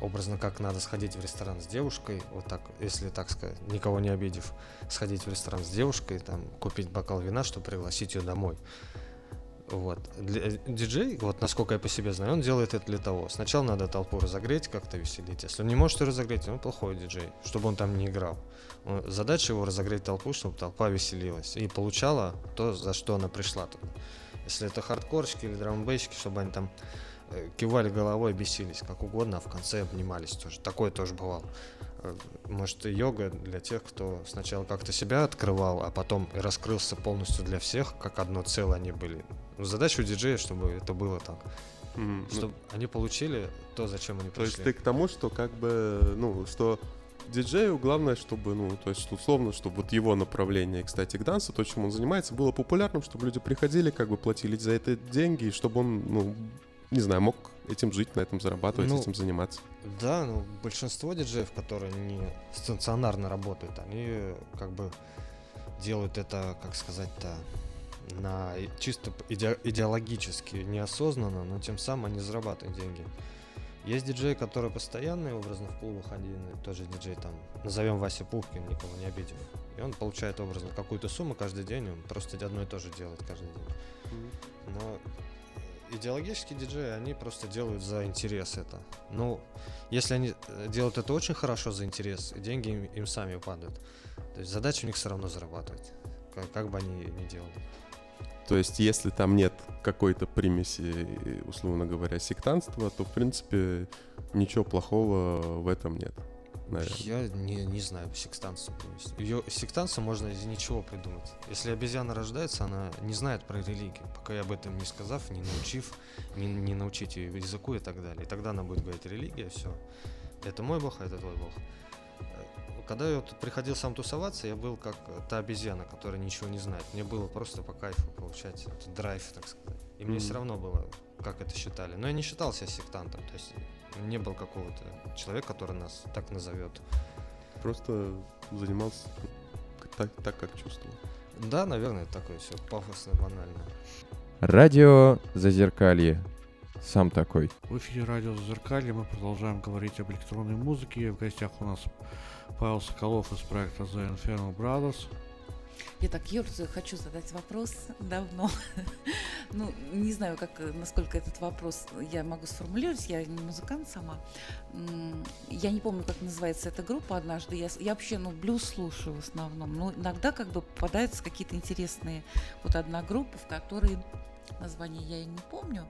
D: Образно, как надо сходить в ресторан с девушкой, вот так, если так сказать, никого не обидев, сходить в ресторан с девушкой, там, купить бокал вина, чтобы пригласить ее домой. Вот. Для- э, диджей, вот насколько я по себе знаю, он делает это для того. Сначала надо толпу разогреть, как-то веселить. Если он не может ее разогреть, он плохой диджей, чтобы он там не играл. Он- Задача его разогреть толпу, чтобы толпа веселилась и получала то, за что она пришла туда. Если это хардкорщики или драмбейщики, чтобы они там э, кивали головой, бесились, как угодно, а в конце обнимались тоже. Такое тоже бывало. Э, Может, и йога для тех, кто сначала как-то себя открывал, а потом раскрылся полностью для всех, как одно целое они были. Ну, Задача у диджея, чтобы это было так.
B: Ну,
D: Чтобы они получили то, зачем они
B: То есть
D: пришли.
B: ты к тому, что как бы, ну, что диджею главное, чтобы, ну, то есть условно, чтобы вот его направление, кстати, к дансу, то, чем он занимается, было популярным, чтобы люди приходили, как бы платили за это деньги, и чтобы он, ну, не знаю, мог этим жить, на этом зарабатывать,
D: Ну,
B: этим заниматься.
D: Да, ну большинство диджеев, которые не стационарно работают, они как бы делают это, как сказать-то, на чисто иде- идеологически неосознанно, но тем самым они зарабатывают деньги. Есть диджеи, которые постоянные, образно в клубах один, и тот же диджей там, назовем Вася Пухкин, никого не обидев. И он получает образно какую-то сумму каждый день, он просто одно и то же делает каждый день. Но идеологические диджеи, они просто делают за интерес это. Ну, если они э, делают это очень хорошо за интерес, деньги им, им сами падают. То есть задача у них все равно зарабатывать, как, как бы они ни делали.
B: То есть, если там нет какой-то примеси, э, условно говоря, сектанства, то, в принципе, ничего плохого в этом нет. Наверное.
D: Я не, не знаю секстанцию. Ее сектанцию можно из ничего придумать. Если обезьяна рождается, она не знает про религию, пока я об этом не сказав, не научив, не, не научить ее языку и так далее. И тогда она будет говорить религия, все. Это мой бог, а это твой бог. Э, Когда я вот приходил сам тусоваться, я был как та обезьяна, которая ничего не знает. Мне было просто по кайфу получать этот драйв, так сказать. И мне
B: Мгм.
D: все равно было, как это считали. Но я не считал себя сектантом. То есть не был какого-то человека, который нас так назовет.
B: Просто занимался так, так как чувствовал.
D: Да, наверное, такое все пафосно, банально.
C: Радио Зазеркалье. Сам такой.
A: В эфире радио Зазеркалье мы продолжаем говорить об электронной музыке. В гостях у нас Павел Соколов из проекта The Infernal Brothers.
F: Я так ерзаю, хочу задать вопрос давно. ну, не знаю, как, э, насколько этот вопрос я могу сформулировать, я не музыкант сама. Я не помню, как называется эта группа однажды. Я, я вообще, ну, блюз слушаю в основном. Но иногда как бы попадаются какие-то интересные... Вот одна группа, в которой название я и не помню,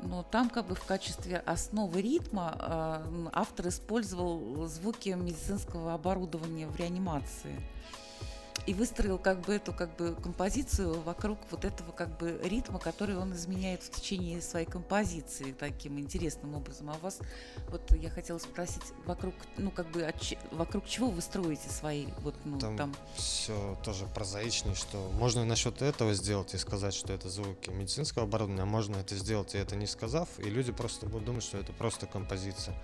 F: но там как бы в качестве основы ритма а, автор использовал звуки медицинского оборудования в реанимации и выстроил как бы эту как бы композицию вокруг вот этого как бы ритма, который он изменяет в течение своей композиции таким интересным образом. А у вас вот я хотела спросить вокруг ну как бы от вокруг чего вы строите свои вот ну
D: Там
F: там,
D: все тоже прозаичнее, что можно насчет этого сделать и сказать, что это звуки медицинского оборудования, а можно это сделать и это не сказав, и люди просто будут думать, что это просто композиция.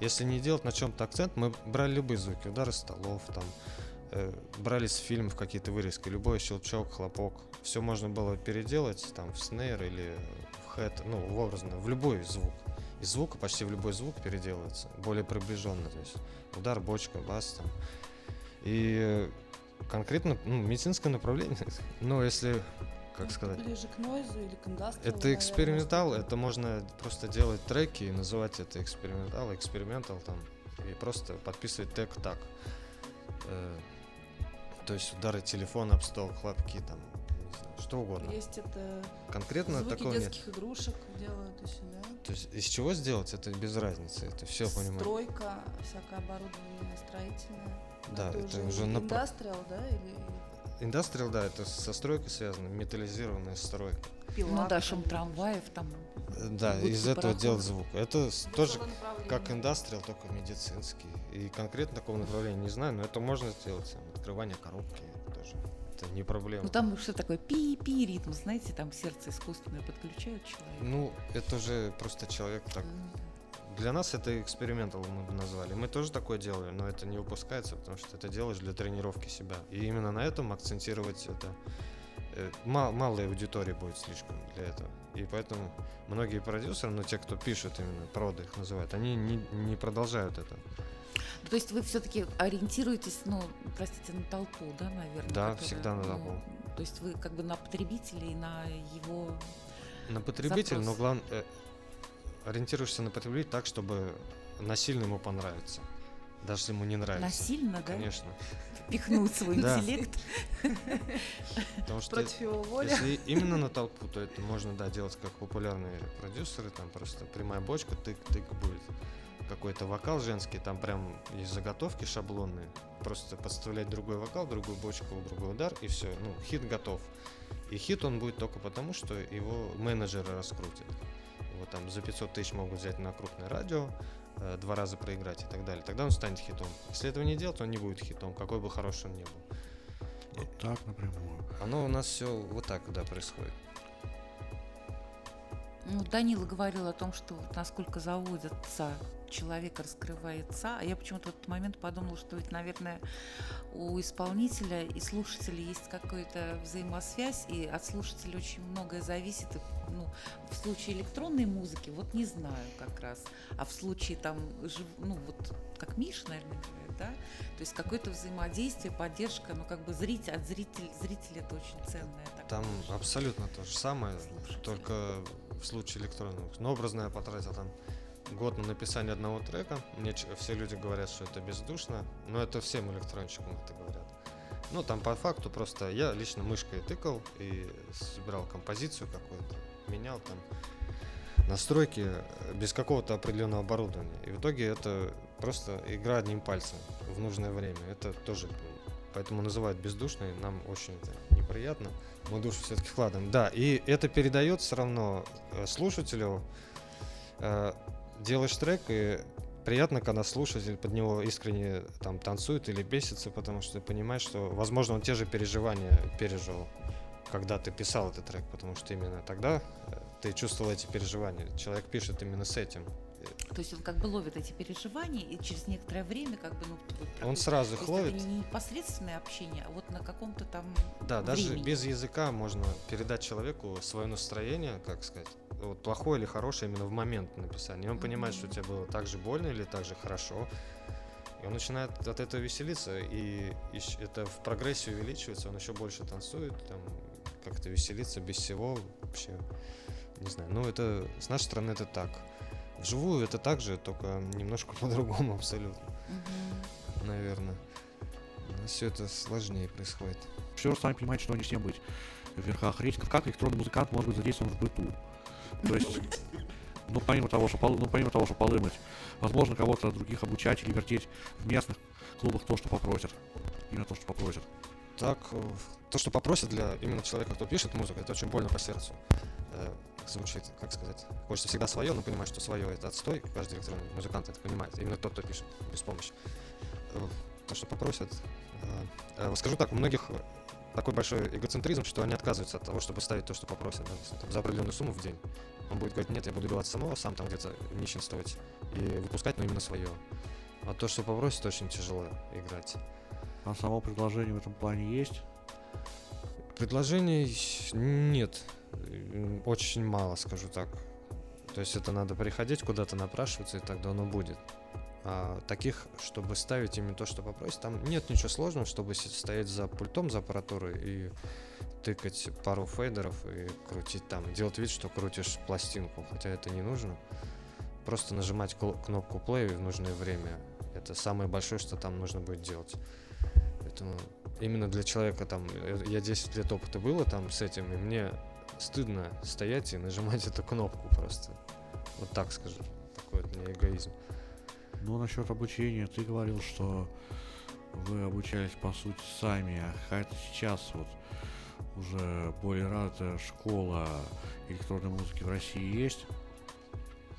D: Если не делать на чем-то акцент, мы брали любые звуки, удары столов, там, э, брали с фильмов какие-то вырезки, любой щелчок, хлопок, все можно было переделать там в снейр или в хэт, ну, в образно, в любой звук. Из звука почти в любой звук переделывается, более приближенно, то есть удар, бочка, бас там. И э, конкретно ну, медицинское направление, ну, если, как сказать,
E: Ближе к нойзу или к индастриалу,
D: это экспериментал, это можно просто делать треки и называть это экспериментал, экспериментал там, и просто подписывать тег так. То есть удары телефона об стол, хлопки там, знаю, что угодно.
E: Есть это
D: Конкретно
E: звуки
D: такого нет.
E: детских игрушек делают еще, да?
D: То есть из чего сделать, это без разницы, это все понимаю.
E: Стройка, всякое оборудование строительное.
D: Да,
E: это,
D: это
E: уже,
D: на
E: индастриал, да? Или
D: Индастриал, да, это со стройкой связано, металлизированная стройка.
F: Ну да, шум трамваев там.
D: Э, Да, из этого
F: парохода.
D: делать звук. Это с- тоже как индастриал, только медицинский. И конкретно такого направления не знаю, но это можно сделать. там, Открывание коробки тоже. Это не проблема.
F: Ну там что такое пи-пи ритм, знаете, там сердце искусственное подключают человека.
D: Ну, это уже просто человек так.
F: М.
D: Для нас это экспериментал мы бы назвали. Мы тоже такое делали, но это не выпускается, потому что это делаешь для тренировки себя. И именно на этом акцентировать это э, ма- малой аудитории будет слишком для этого. И поэтому многие продюсеры, ну те, кто пишут именно, проды их называют, они не, не продолжают это.
F: Ну, То есть вы все-таки ориентируетесь, ну, простите, на толпу, да, наверное?
D: Да,
F: которая,
D: всегда на
F: ну,
D: толпу.
F: То есть вы как бы на потребителя и на его...
D: На потребителя, но
F: Запрос.
D: главное, ориентируешься на потребителя так, чтобы насильно ему понравится. Даже если ему не нравится.
F: Насильно, да?
D: Конечно.
F: Пихнуть свой интеллект.
D: Потому что
E: Против его воли.
D: Если именно на толпу, то это можно, да, делать как популярные продюсеры, там просто прямая бочка, тык-тык будет. Какой-то вокал женский, там прям есть заготовки шаблонные. Просто подставлять другой вокал, другую бочку, другой удар, и все. Ну, хит готов. И хит он будет только потому, что его менеджеры раскрутят. Его там за 500 тысяч могут взять на крупное радио, э, два раза проиграть и так далее. Тогда он станет хитом. Если этого не делать, он не будет хитом, какой бы хороший он ни был.
A: Вот так напрямую.
D: Оно у нас все вот так, да, происходит.
F: Ну, Данила говорил о том, что вот насколько заводится человек раскрывается, а я почему-то в этот момент подумала, что ведь, наверное, у исполнителя и слушателя есть какая-то взаимосвязь, и от слушателя очень многое зависит. И, ну, в случае электронной музыки, вот не знаю как раз, а в случае там, ну вот, как Миша, наверное, говорит, да, то есть какое-то взаимодействие, поддержка, ну как бы зритель, от зрителя, зрителя это очень ценное.
D: Там абсолютно то же самое, только в случае электронного. Ну, образно я потратил там год на написание одного трека. Мне все люди говорят, что это бездушно, но это всем электронщикам это говорят. Ну, там по факту просто я лично мышкой тыкал и собирал композицию какую-то, менял там настройки э, без какого-то определенного оборудования. И в итоге это просто игра одним пальцем в нужное время. Это тоже поэтому называют бездушной. Нам очень это неприятно. Мы душу все-таки вкладываем. Да, и это передает все равно э, слушателю. Э, Делаешь трек, и приятно, когда слушатель под него искренне там танцует или бесится, потому что ты понимаешь, что, возможно, он те же переживания пережил, когда ты писал этот трек, потому что именно тогда э, ты чувствовал эти переживания. Человек пишет именно с этим.
F: То есть он как бы ловит эти переживания, и через некоторое время как бы, ну, вот
D: Он сразу их ловит.
F: это не непосредственное общение, а вот на каком-то там
D: Да, даже
F: времени.
D: без языка можно передать человеку свое настроение, как сказать, вот плохое или хорошее именно в момент написания. И он понимает, что тебе было так же больно или так же хорошо. И он начинает от этого веселиться, и это в прогрессе увеличивается, он еще больше танцует, там как-то веселится без всего вообще. Не знаю, ну это с нашей стороны это так. Вживую это так же, только немножко по-другому абсолютно, наверное. У нас все это сложнее происходит.
A: Все сами понимаете, что не всем быть в верхах рейтингов. Как электронный музыкант может быть задействован в быту? То есть, ну, помимо того, что, ну, помимо того, что полымать, возможно, кого-то других обучать или вертеть в местных клубах то, что попросят. Именно то, что попросят.
D: Так, э, то, что попросят для именно человека, кто пишет музыку, это очень больно по сердцу. Э, звучит, как сказать, хочется всегда свое, но понимаешь, что свое это отстой, каждый электронный музыкант это понимает, именно тот, кто пишет без помощи. Э, то, что попросят. скажу так, у многих такой большой эгоцентризм, что они отказываются от того, чтобы ставить то, что попросят, да, там за определенную сумму в день. Он будет говорить, нет, я буду добиваться самого, сам там где-то нищенствовать и выпускать, но именно свое. А то, что попросят, очень тяжело играть.
A: А само предложение в этом плане есть.
D: Предложений нет. Очень мало, скажу так. То есть это надо приходить куда-то напрашиваться, и тогда оно будет. А таких, чтобы ставить именно то, что попросить, там нет ничего сложного, чтобы стоять за пультом, за аппаратурой и тыкать пару фейдеров и крутить там, делать вид, что крутишь пластинку, хотя это не нужно. Просто нажимать кнопку play в нужное время. Это самое большое, что там нужно будет делать. Поэтому именно для человека там, я 10 лет опыта было там с этим, и мне стыдно стоять и нажимать эту кнопку просто. Вот так скажу. Такой вот меня эгоизм.
A: Ну, насчет обучения, ты говорил, что вы обучались по сути сами, а какая-то сейчас вот уже более развитая школа электронной музыки в России есть?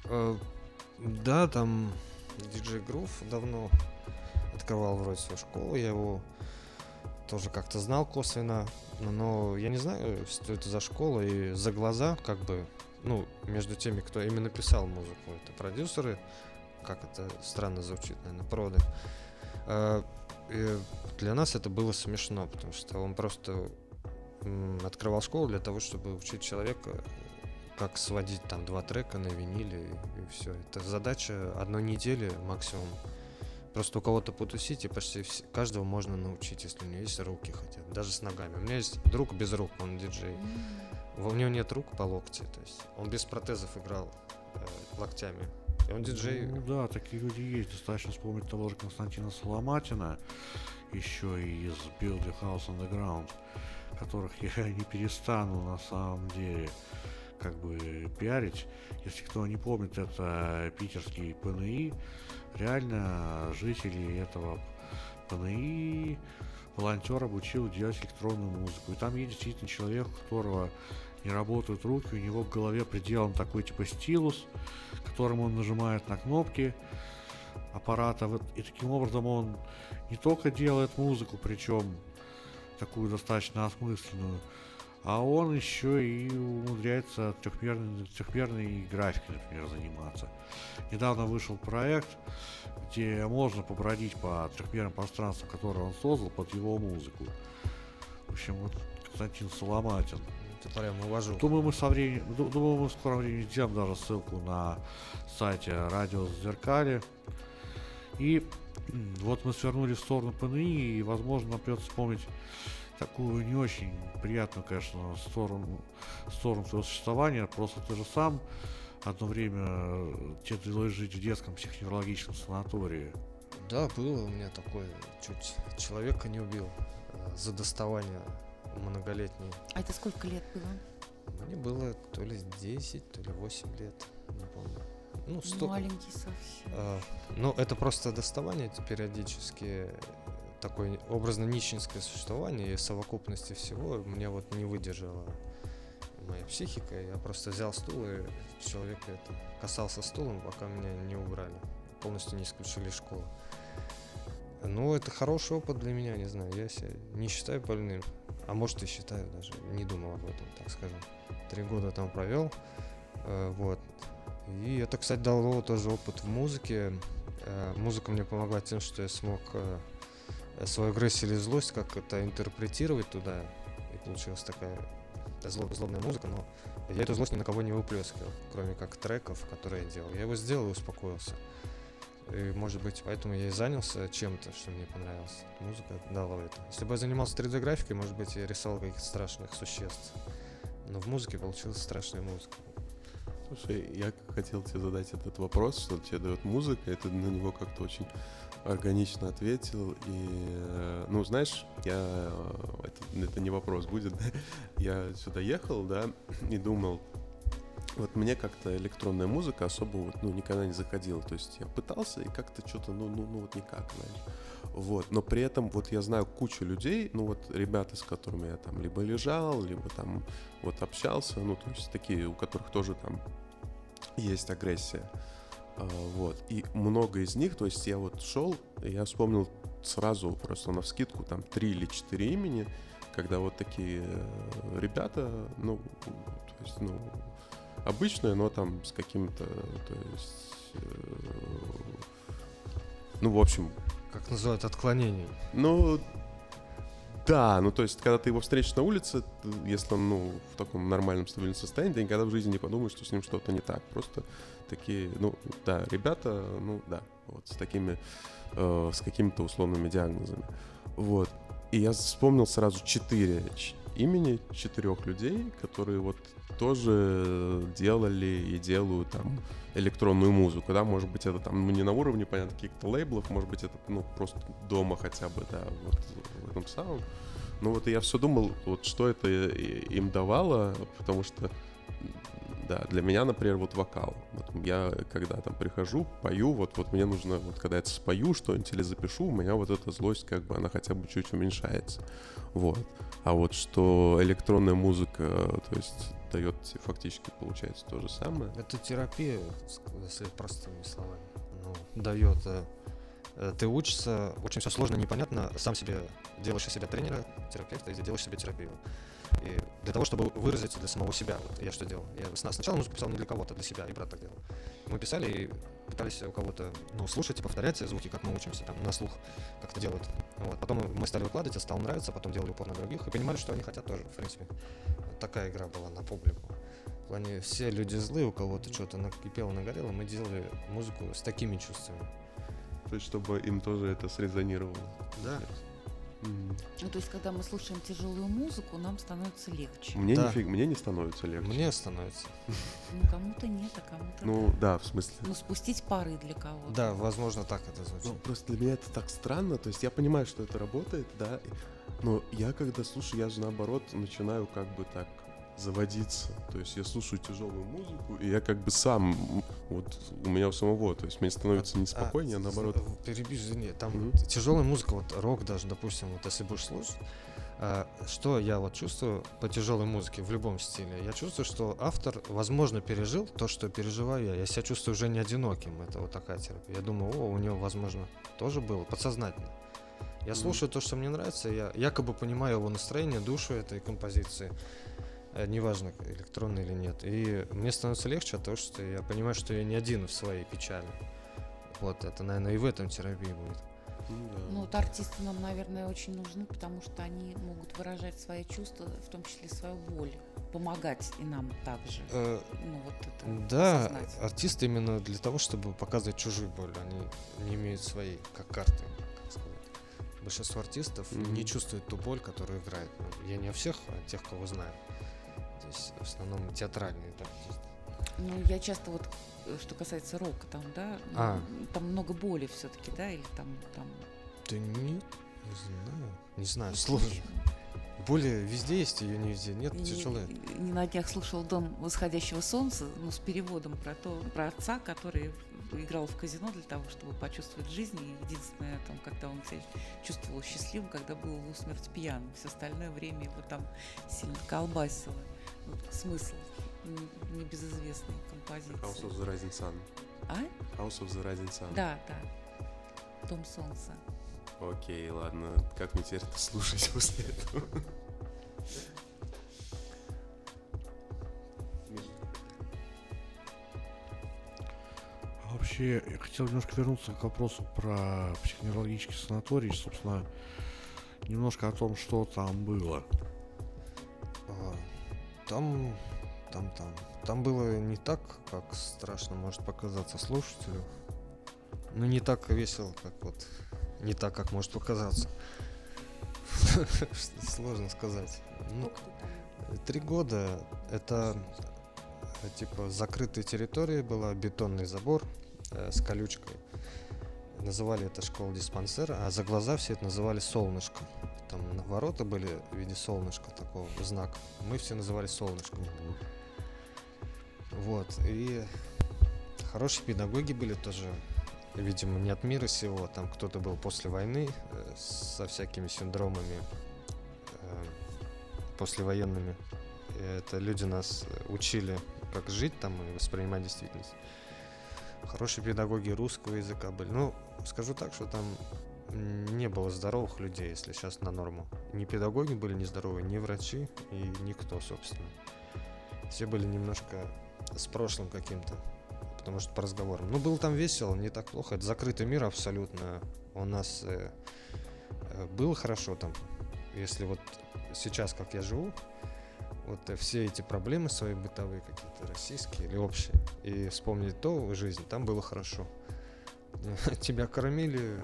D: Э, да, там DJ Groove давно открывал вроде свою школу, я его тоже как-то знал косвенно, но я не знаю, что это за школа, и за глаза, как бы, ну, между теми, кто именно писал музыку, это продюсеры, как это странно звучит, наверное, проды. Э, и для нас это было смешно, потому что он просто открывал школу для того, чтобы учить человека, как сводить там два трека на виниле и, и все. Это задача одной недели максимум. Просто у кого-то потусить, и почти все, каждого можно научить, если у него есть руки хотя бы, даже с ногами. У меня есть друг без рук, он диджей. У него нет рук по локте, то есть он без протезов играл э, локтями. И он диджей.
A: Ну, да, такие люди есть. Достаточно вспомнить того же Константина Соломатина, еще и из Build House Underground которых я не перестану на самом деле как бы пиарить. Если кто не помнит, это питерский ПНИ. Реально жители этого ПНИ волонтер обучил делать электронную музыку. И там есть действительно человек, у которого не работают руки, у него в голове приделан такой типа стилус, которым он нажимает на кнопки аппарата. И таким образом он не только делает музыку, причем такую достаточно осмысленную, а он еще и умудряется трехмерной, трехмерной графикой, например, заниматься. Недавно вышел проект, где можно побродить по трехмерным пространствам, которые он создал под его музыку. В общем, вот Константин Соломатин.
D: Это прям уважу.
A: Думаю, мы со временем, думаю, мы в скором времени сделаем даже ссылку на сайте Радио Зеркали. И вот мы свернули в сторону ПНИ, и, возможно, нам придется вспомнить такую не очень приятную, конечно, сторону, сторону своего существования. Просто ты же сам одно время э, тебе довелось жить в детском психоневрологическом санатории.
D: Да, было у меня такое. Чуть человека не убил э, за доставание многолетней.
F: А это сколько лет было?
D: Мне было то ли 10, то ли 8 лет, не помню.
F: Ну, столько. Маленький совсем. А,
D: ну, это просто доставание периодически такое образно-нищенское существование и совокупности всего мне вот не выдержала моя психика. Я просто взял стул и человек это касался стулом, пока меня не убрали. Полностью не исключили школу. Ну, это хороший опыт для меня, не знаю. Я себя не считаю больным. А может и считаю даже. Не думал об этом, так скажем. Три года там провел. Э, вот. И это, кстати, дало тоже опыт в музыке. Э, музыка мне помогла тем, что я смог э, свою агрессию или злость как это интерпретировать туда. И получилась такая злоб, злобная музыка, но я эту злость ни на кого не выплескивал, кроме как треков, которые я делал. Я его сделал и успокоился. И, может быть, поэтому я и занялся чем-то, что мне понравилось. Музыка дала это. Если бы я занимался 3D-графикой, может быть, я рисовал каких-то страшных существ. Но в музыке получилась страшная музыка.
B: Слушай, я хотел тебе задать этот вопрос, что тебе дает музыка, и ты на него как-то очень органично ответил. И, э, ну, знаешь, я... Э, это, это не вопрос будет? Я сюда ехал, да, и думал, вот мне как-то электронная музыка особо вот, ну, никогда не заходила. То есть я пытался, и как-то что-то, ну, ну, ну, вот никак, знаешь. Вот, но при этом вот я знаю кучу людей, ну вот ребята, с которыми я там либо лежал, либо там вот общался, ну то есть такие, у которых тоже там есть агрессия. А, вот. И много из них, то есть я вот шел, я вспомнил сразу просто на вскидку там три или четыре имени, когда вот такие э, ребята, ну, то есть, ну, обычные, но там с каким-то, то есть, э, ну, в общем,
D: как называют, отклонений.
B: Ну, да, ну то есть, когда ты его встретишь на улице, если он, ну, в таком нормальном стабильном состоянии, ты никогда в жизни не подумаешь, что с ним что-то не так. Просто такие, ну, да, ребята, ну, да, вот с такими, э, с какими-то условными диагнозами. Вот. И я вспомнил сразу четыре имени четырех людей, которые вот тоже делали и делают там электронную музыку, да, может быть, это там ну, не на уровне, понятно, каких-то лейблов, может быть, это, ну, просто дома хотя бы, да, вот в этом самом. Ну вот и я все думал, вот что это им давало, потому что да. Для меня, например, вот вокал. Вот я когда там прихожу, пою, вот, вот мне нужно, вот когда я спою что-нибудь или запишу, у меня вот эта злость, как бы, она хотя бы чуть уменьшается. Вот. А вот что электронная музыка, то есть дает фактически, получается, то же самое.
D: Это терапия, если простыми словами. Ну, дает. э, э, Ты учишься, очень все сложно, непонятно, сам себе делаешь из себя тренера, терапевта, и делаешь себе терапию. И для того, чтобы выразиться для самого себя, вот я что делал? Я сна- сначала музыку писал не для кого-то, для себя, и брат так делал. Мы писали и пытались у кого-то ну, слушать и повторять звуки, как мы учимся там на слух, как это делают. Вот. Потом мы стали выкладывать, это стало нравиться, потом делали упор на других и понимали, что они хотят тоже, в принципе. Вот такая игра была на публику. В плане все люди злые, у кого-то что-то накипело, нагорело, мы делали музыку с такими чувствами.
B: То есть, чтобы им тоже это срезонировало.
D: Да.
F: Ну, то есть, когда мы слушаем тяжелую музыку, нам становится легче.
B: Мне,
D: Да.
B: нифиг- мне не становится легче.
D: Мне становится.
F: Ну, кому-то нет, а кому-то
B: Ну,
F: да.
B: да, в смысле.
F: Ну, спустить пары для кого-то.
D: Да, возможно, так это
B: Ну,
D: звучит.
B: просто для меня это так странно. То есть я понимаю, что это работает, да. Но я когда слушаю, я же наоборот начинаю как бы так заводиться. То есть я слушаю тяжелую музыку, и я как бы сам, вот у меня у самого, то есть мне становится неспокойнее, а,
D: с-
B: наоборот.
D: с- Перебью, извини, там
B: Мгм.
D: тяжелая музыка, вот рок даже, допустим, вот если будешь слушать, а, что я вот чувствую по тяжелой музыке в любом стиле? Я чувствую, что автор, возможно, пережил то, что переживаю я. Я себя чувствую уже не одиноким. Это вот такая терапия. Я думаю, о, у него, возможно, тоже было подсознательно. Я
B: Мгм.
D: слушаю то, что мне нравится, я якобы понимаю его настроение, душу этой композиции. Э, Неважно, электронный или нет. И мне становится легче от того, что я понимаю, что я не один в своей печали. Вот, это, наверное, и в этом терапии будет.
B: Ну, да.
F: Ну, вот артисты нам, наверное, очень нужны, потому что они могут выражать свои чувства, в том числе свою боль, помогать и нам также.
D: Э,
F: Ну, вот это
D: Да,
F: осознать.
D: артисты именно для того, чтобы показывать чужую боль, они не имеют своей, как карты, как сказать. Большинство артистов
B: Мгм.
D: не чувствуют ту боль, которую играют. Ну, я не о всех, а о тех, кого знаю. Здесь в основном театральные артисты.
F: Ну, я часто вот, э, что касается рока, там, да, ну,
D: А.
F: там много боли все-таки, да, или там, там
D: Да нет, не знаю. Не знаю,
F: есть
D: сложно. Боли везде есть, ее не везде нет,
F: Не-
D: тяжелые.
F: Не на днях слушал «Дом восходящего солнца», ну, с переводом про то, про отца, который играл в казино для того, чтобы почувствовать жизнь. И единственное, там, когда он себя чувствовал счастливым, когда был в усмерть пьяным. Все остальное время его там сильно колбасило. Смысл небезызвестной
B: House
F: композиции.
B: of the Rising Sun.
F: А?
B: House of the Rising Sun.
F: Да, да. «Дом солнца».
B: Окей, ладно. Как мне теперь это слушать после этого?
A: А Вообще, я хотел немножко вернуться к вопросу про психоневрологический санаторий, собственно, немножко о том, что там было.
D: Там, там, там. Там было не так, как страшно может показаться слушателю. Ну, не так весело, как вот. Не так, как может показаться. Сложно сказать. Ну, три года это э, типа закрытая территория была, бетонный забор э, с колючкой. Называли это школа-диспансер, а за глаза все это называли солнышко. Там на- ворота были в виде солнышка, такого знака. Мы все называли солнышком. Вот. И хорошие педагоги были тоже, видимо, не от мира сего. Там кто-то был после войны э, со всякими синдромами э, послевоенными. И это люди нас учили, как жить там и воспринимать действительность. Хорошие педагоги русского языка были. Ну, скажу так, что там не было здоровых людей, если сейчас на норму. Ни педагоги были нездоровые, ни врачи и никто, собственно. Все были немножко с прошлым каким-то, потому что по разговорам. Ну, было там весело, не так плохо. Это закрытый мир абсолютно. У нас э, э, было хорошо там. Если вот сейчас, как я живу, вот э, все эти проблемы свои бытовые какие-то, российские или общие, и вспомнить то жизнь, там было хорошо. Тебя кормили,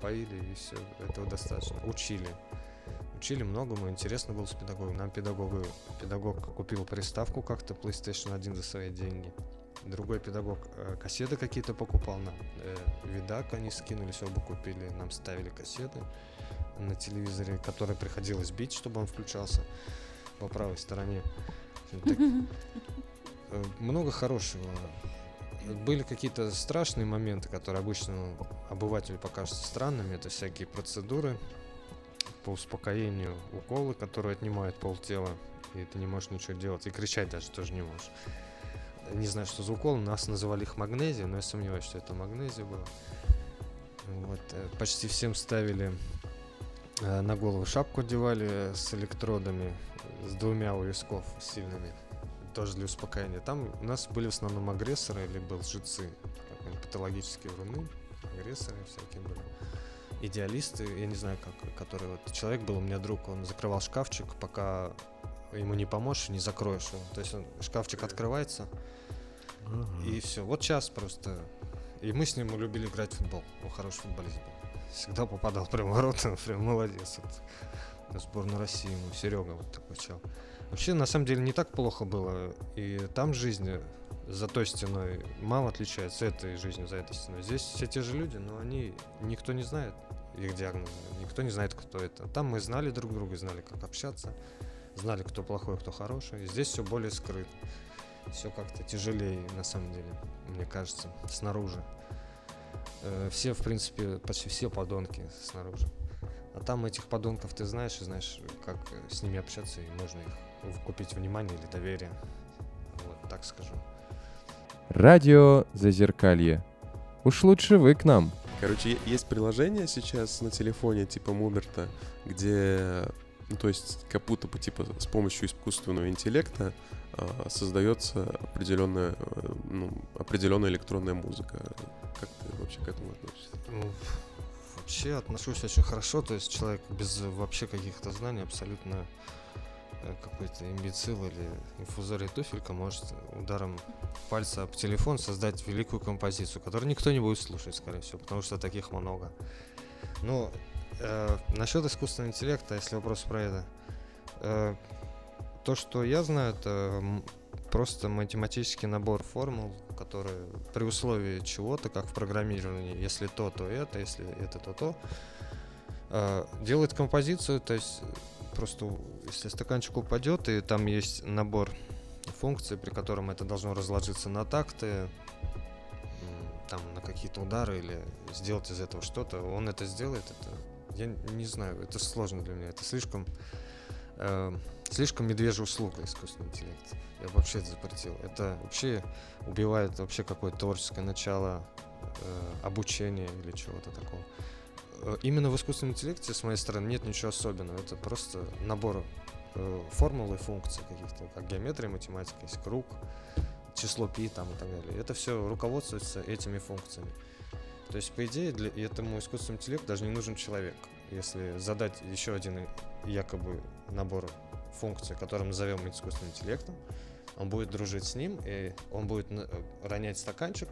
D: поили, и все, этого достаточно. Учили. Учили многому, интересно было с педагогом. Нам педагогу, педагог купил приставку как-то PlayStation 1 за свои деньги. Другой педагог э, кассеты какие-то покупал нам. Э, видак они скинулись, оба купили, нам ставили кассеты на телевизоре, который приходилось бить, чтобы он включался по правой стороне. Так- Э, Много хорошего. Были какие-то страшные моменты, которые обычному обывателю покажутся странными. Это всякие процедуры по успокоению, уколы, которые отнимают полтела, и ты не можешь ничего делать. И кричать даже тоже не можешь. Не знаю, что за укол. Нас называли их магнезия, но я сомневаюсь, что это магнезия была. Вот. э, Почти всем ставили э, на голову шапку одевали с электродами, с двумя у висков сильными, тоже для успокоения. Там у нас были в основном агрессоры или был лжецы, они, патологические вруны, агрессоры всякие были. Идеалисты, я не знаю как, который вот человек был у меня друг, он закрывал шкафчик, пока ему не поможешь, не закроешь его. То есть он, шкафчик открывается, и все. Вот час просто. И мы с ним любили играть в футбол. Он хороший футболист был. Всегда попадал прямо в ворота, прям молодец. Вот. На сборную России ему Серега вот такой чел. Вообще, на самом деле, не так плохо было. И там жизнь за той стеной мало отличается этой жизнью за этой стеной. Здесь все те же люди, но они никто не знает их диагнозы, никто не знает, кто это. Там мы знали друг друга, знали, как общаться, знали, кто плохой, кто хороший. И здесь все более скрыто. Все как-то тяжелее, на самом деле, мне кажется, снаружи. Э, Все, в принципе, почти все подонки снаружи. А там этих подонков ты знаешь, и знаешь, как с ними общаться, и можно их купить внимание или доверие. Вот, так скажу.
C: Радио Зазеркалье. Уж лучше вы к нам.
B: Короче, есть приложение сейчас на телефоне типа Муберта, где, ну, то есть, как будто бы типа с помощью искусственного интеллекта а, создается определенная, э, ну, определенная электронная музыка. Как ты вообще к этому относишься?
D: Ну, вообще отношусь очень хорошо, то есть человек без вообще каких-то знаний абсолютно э, какой-то имбецил или инфузория туфелька может ударом пальца об телефон создать великую композицию, которую никто не будет слушать, скорее всего, потому что таких много. Ну, э, насчет искусственного интеллекта, если вопрос про это, э, то, что я знаю, это просто математический набор формул, которые при условии чего-то, как в программировании, если то, то это, если это, то то, э, делает композицию, то есть просто если стаканчик упадет, и там есть набор функций, при котором это должно разложиться на такты, там на какие-то удары или сделать из этого что-то, он это сделает, это я не знаю, это сложно для меня, это слишком э, слишком медвежья услуга искусственный интеллект. Я вообще это запретил. Это вообще убивает вообще какое-то творческое начало э, обучения или чего-то такого. Э, Именно в искусственном интеллекте, с моей стороны, нет ничего особенного. Это просто набор э, формул и функций каких-то, как геометрия, математика, есть круг, число пи там и так далее. Это все руководствуется этими функциями. То есть, по идее, для этому искусственному интеллекту даже не нужен человек. Если задать еще один якобы набор функций, который мы назовем искусственным интеллектом, он будет дружить с ним, и он будет э, ронять стаканчик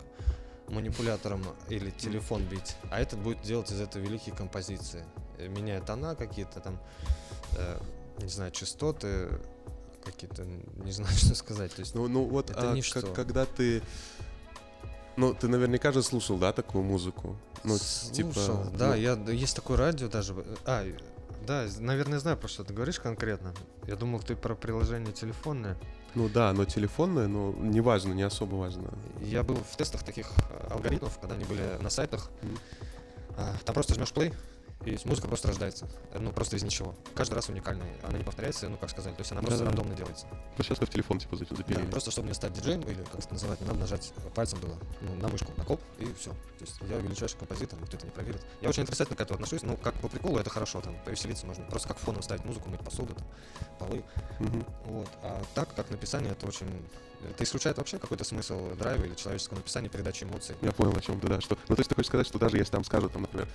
D: манипулятором или телефон бить, а этот будет делать из этого великие композиции, э, меняя тона какие-то там, э, не знаю, частоты какие-то, не знаю, что сказать. То есть,
B: Ну, ну вот,
D: Это
B: а,
D: ничто.
B: как- когда ты... Ну, ты наверняка же слушал, да, такую музыку? Ну, типа...
D: Слушал, да,
B: ну,
D: я, есть такое радио даже. э, А, да, наверное, знаю, про что ты говоришь конкретно. Я думал, ты про приложение телефонное.
B: Ну да, но телефонное, но неважно, не особо важно.
D: Я был в тестах таких э, алгоритмов, когда они были на сайтах. А, Там просто жмешь play, и музыка просто рождается. Э, Ну, просто из ничего. Каждый раз уникальная. Она не повторяется, ну, как сказать. То есть она просто
B: Да-да-да.
D: рандомно делается.
B: Ну, сейчас как телефон, типа, за-
D: Да,
B: запилили.
D: просто чтобы мне стать диджеем, или как это называть, не надо нажать пальцем было, ну, на мышку, на коп, и все. То есть я величайший композитор, никто это не проверит. Я очень отрицательно к этому отношусь, ну, как по приколу это хорошо, там, повеселиться можно. Просто как фоном ставить музыку, мыть посуду, там, полы.
B: Мгм.
D: Вот. А так, как написание, это очень... Это исключает вообще какой-то смысл драйва или человеческого написания, передачи эмоций.
B: Я понял, о чем ты, да. Что... Ну, то есть ты хочешь сказать, что даже если там скажут, там, например,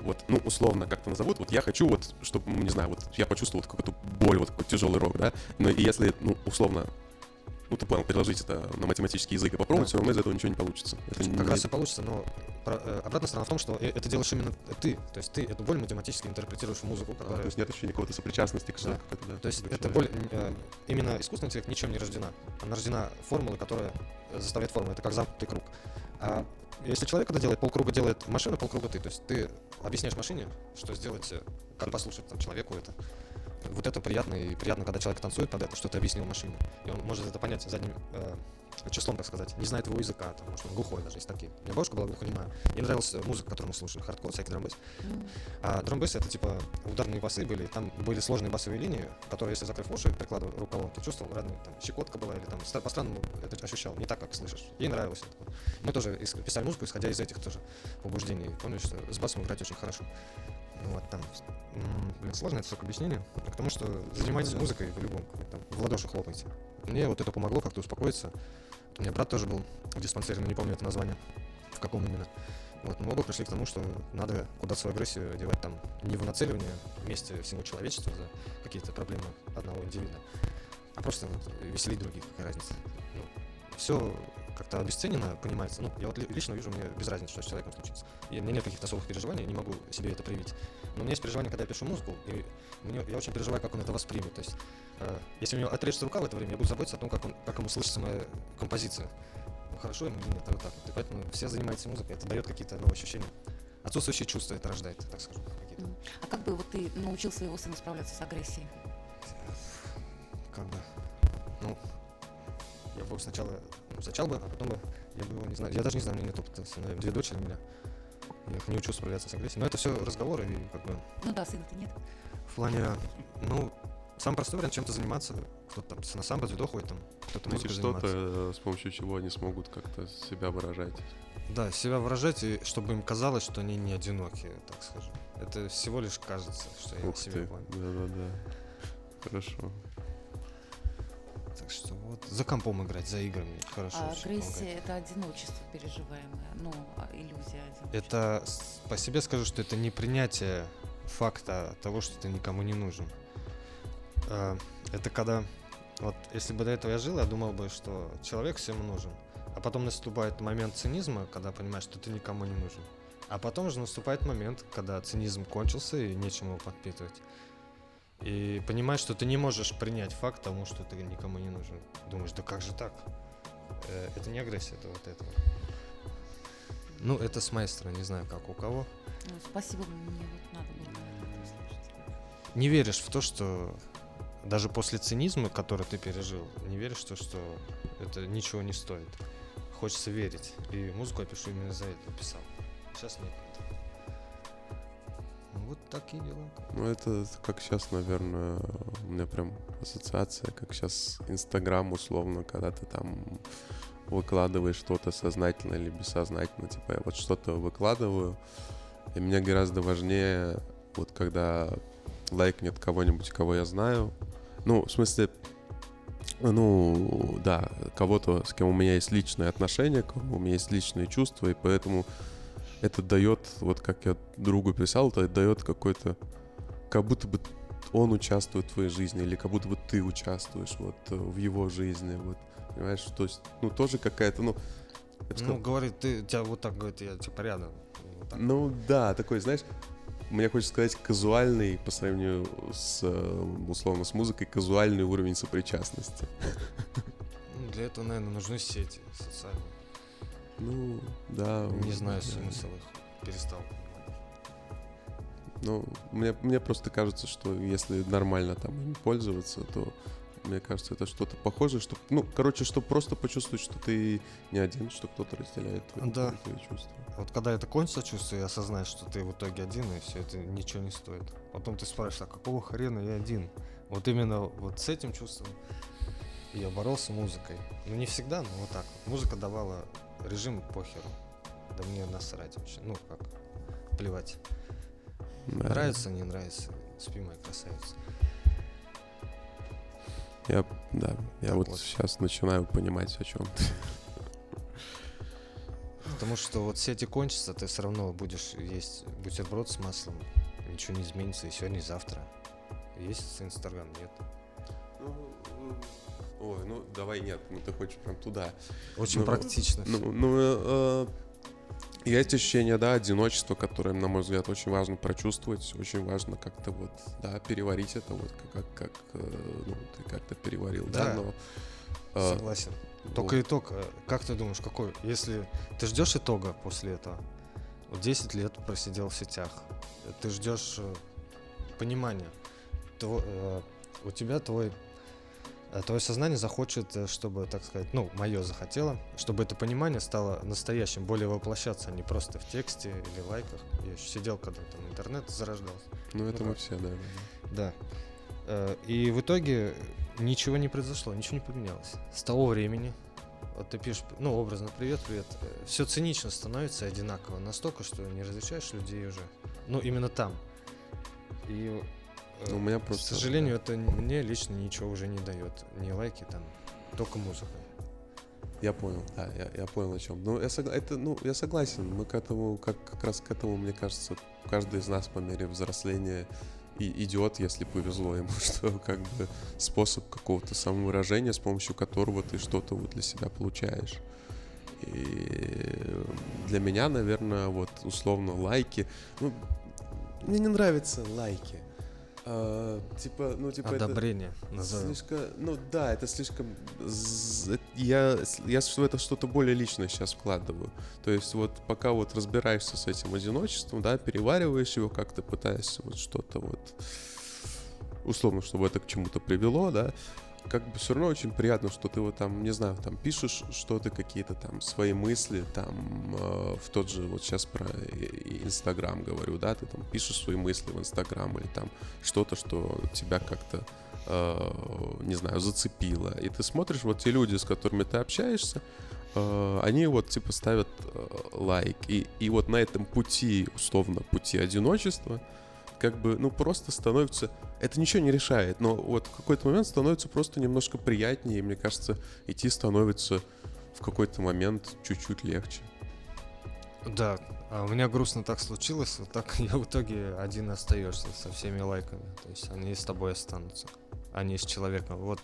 B: вот, ну, условно, как-то назовут, вот я хочу, вот, чтобы, не знаю, вот я почувствовал вот какую-то боль, вот какой-то тяжелый рок, да, но и если, ну, условно, ну, ты понял, переложить это на математический язык и попробовать,
D: Да.
B: все равно из этого ничего не получится. Это
D: Как
B: не-
D: раз и получится, но э, обратная сторона в том, что это делаешь именно ты. То есть ты эту боль математически интерпретируешь в музыку,
B: А,
D: которая
B: то есть нет ощущения какой-то сопричастности к
D: Да.
B: да,
D: То есть
B: другой
D: эта боль, э, именно искусственный интеллект ничем не рождена. Она рождена формулой, которая э, заставляет формулу. Это как замкнутый круг. А если человек это делает, полкруга делает машина, полкруга ты. То есть ты объясняешь машине, что сделать, э, как послушать там, человеку это. Вот это приятно, и приятно, когда человек танцует под это, что ты объяснил машине. И он может это понять задним э, числом, так сказать, не знает его языка, там, может, он глухой даже, есть такие. У меня бабушка была глухонемая. Ей нравилась музыка, которую мы слушали, хардкор, всякий драмбейс. А драмбейс это типа ударные басы были, там были сложные басовые линии, которые, если закрыв уши, прикладывал рукавом, ты чувствовал родные, там, щекотка была или там, по-странному это ощущал, не так, как слышишь. Ей нравилось это. Мы тоже ис- писали музыку, исходя из этих тоже побуждений. Помню, что с басом играть очень хорошо. Ну вот там, блин, сложно это все к объяснению, к тому, что занимайтесь музыкой в любом, там, в ладоши хлопайте. Мне вот это помогло как-то успокоиться. У меня брат тоже был в диспансере, но не помню это название, в каком именно. Вот, мы оба пришли к тому, что надо куда-то свою агрессию девать там не в нацеливание вместе всего человечества за какие-то проблемы одного индивида, а просто вот веселить других, какая разница. все как-то обесценено, понимается. Ну, я вот ли- лично вижу, мне без разницы, что с человеком случится. И у меня нет каких-то особых переживаний, я не могу себе это проявить. Но у меня есть переживания, когда я пишу музыку, и мне, я очень переживаю, как он это воспримет. То есть, э, если у него отрежется рука в это время, я буду заботиться о том, как, он, как ему слышится моя композиция. Ну, хорошо ему или нет, а вот так вот. И поэтому все занимаются музыкой, это дает какие-то новые ощущения. Отсутствующие чувства это рождает, так.
F: М. А как бы вот ты научил своего сына справляться с агрессией?
D: как бы, ну, я бы сначала, ну, сначала бы, а потом бы, я бы его не знаю, я даже не знаю, у меня нет опыта, с сыновьями. две дочери у меня, я не учу справляться с агрессией, но это все разговоры, и как бы
F: Ну да, сына-то нет.
D: в плане, ну, самый простой вариант чем-то заниматься, кто-то там на самбо, дзюдо ходит, там, кто-то
B: Найти
D: музыкой
B: что-то, э, с помощью чего они смогут как-то себя выражать.
D: Да, себя выражать, и чтобы им казалось, что они не одиноки, так скажем. Это всего лишь кажется, что я
B: Ух
D: себе
B: ты,
D: понял.
B: да-да-да. Хорошо.
D: Так что вот, за компом играть, за играми, хорошо.
F: А агрессия это одиночество переживаемое, ну, а, иллюзия одиночества.
D: Это по себе скажу, что это не принятие факта того, что ты никому не нужен. А, Это когда, вот если бы до этого я жил, я думал бы, что человек всем нужен. А потом наступает момент цинизма, когда понимаешь, что ты никому не нужен. А потом же наступает момент, когда цинизм кончился и нечем его подпитывать. И понимаешь, что ты не можешь принять факт тому, что ты никому не нужен. Думаешь, да как же так? Э, Это не агрессия, это вот это. Ну, это с моей стороны, не знаю, как у кого.
F: Ну, спасибо, мне вот надо было.
D: Не веришь в то, что даже после цинизма, который ты пережил, не веришь в то, что это ничего не стоит. Хочется верить. И музыку я пишу именно за это писал. Сейчас нет. Ну, Вот такие дела.
B: Ну, это как сейчас, наверное, у меня прям ассоциация, как сейчас Инстаграм условно, когда ты там выкладываешь что-то сознательно или бессознательно. Типа я вот что-то выкладываю, и мне гораздо важнее, вот когда лайкнет кого-нибудь, кого я знаю. Ну, в смысле, ну, да, кого-то, с кем у меня есть личные отношения, у меня есть личные чувства, и поэтому это дает, вот как я другу писал, это дает какой-то, как будто бы он участвует в твоей жизни, или как будто бы ты участвуешь вот э, в его жизни, вот, понимаешь, то есть, ну, тоже какая-то, ну,
D: Ну,
B: сказал,
D: говорит, ты, тебя вот так говорит, я типа рядом. Вот так.
B: ну, да, такой, знаешь, мне хочется сказать, казуальный, по сравнению с, э, условно, с музыкой, казуальный уровень сопричастности.
D: Ну, для этого, наверное, нужны сети социальные.
B: Ну, да.
D: Не знаю
B: да.
D: смысл их. Перестал.
B: Ну, мне, мне просто кажется, что если нормально там ими пользоваться, то мне кажется, это что-то похожее, что, ну, короче, чтобы просто почувствовать, что ты не один, что кто-то разделяет твои,
D: Да.
B: твои чувства.
D: Вот когда это кончится чувство и осознаешь, что ты в итоге один, и все это ничего не стоит. Потом ты спрашиваешь, а какого хрена я один? Вот именно вот с этим чувством я боролся музыкой. Ну не всегда, но вот так. вот. Музыка давала режим похеру. Да мне насрать вообще. Ну как, плевать.
B: Да.
D: Нравится, не нравится. Спи, моя красавица.
B: Я, да, я
D: Так
B: вот,
D: вот.
B: сейчас начинаю понимать, о чем ты.
D: Потому что вот сети кончатся, ты все равно будешь есть бутерброд с маслом. Ничего не изменится и сегодня, и завтра. Есть Инстаграм, нет.
B: Ой, ну давай нет, ну ты хочешь прям туда.
D: Очень
B: Ну,
D: практично.
B: Ну, ну э, э, есть ощущение, да, одиночества, которое, на мой взгляд, очень важно прочувствовать, очень важно как-то вот, да, переварить это, вот как, как, э, ну, ты как-то переварил, да,
D: Да.
B: но... э,
D: Согласен.
B: вот.
D: Только итог, э, как ты думаешь, какой? Если ты ждешь итога после этого, вот 10 лет просидел в сетях, ты ждешь понимания. тво- э, у тебя твой твое сознание захочет, э, чтобы, так сказать, ну, мое захотело, чтобы это понимание стало настоящим, более воплощаться, а не просто в тексте или лайках. Я еще сидел, когда там интернет зарождался.
B: Ну, это
D: Ну
B: мы
D: как?
B: все, да. да.
D: Да. Э, И в итоге ничего не произошло, ничего не поменялось. С того времени, вот ты пишешь, ну, образно, привет, привет, все цинично становится одинаково, настолько, что не различаешь людей уже. Ну, именно там. И, э,
B: Ну, у меня
D: к
B: просто-
D: сожалению, это мне лично ничего уже не дает. Ни лайки там, только музыка.
B: Я понял, да, я, я понял о чем. Ну, я, согла- это, ну, я согласен. Мы к этому, как, как раз к этому, мне кажется, каждый из нас по мере взросления и идет, если повезло ему, что как бы способ какого-то самовыражения, с помощью которого ты что-то вот для себя получаешь. И для меня, наверное, вот условно лайки. Ну, мне не нравятся лайки. А, типа, ну, типа это-
D: Одобрение назовем.
B: Слишком, ну да, это слишком. Я, я в это что-то более личное сейчас вкладываю. То есть вот пока вот разбираешься с этим одиночеством, да, перевариваешь его как-то, пытаешься вот что-то вот условно, чтобы это к чему-то привело, да, как бы все равно очень приятно, что ты вот там, не знаю, там пишешь что-то, какие-то там свои мысли, там э, в тот же, вот сейчас про Инстаграм говорю, да, ты там пишешь свои мысли в Инстаграм или там что-то, что тебя как-то, э, не знаю, зацепило. И ты смотришь, вот те люди, с которыми ты общаешься, э, они вот типа ставят э, лайк. И, и вот на этом пути, условно, пути одиночества, как бы, ну, просто становится... Это ничего не решает, но вот в какой-то момент становится просто немножко приятнее, и мне кажется, идти становится в какой-то момент чуть-чуть легче.
D: Да, а у меня грустно так случилось, вот так я в итоге один остаешься со всеми лайками. То есть они с тобой останутся, а не с человеком. Вот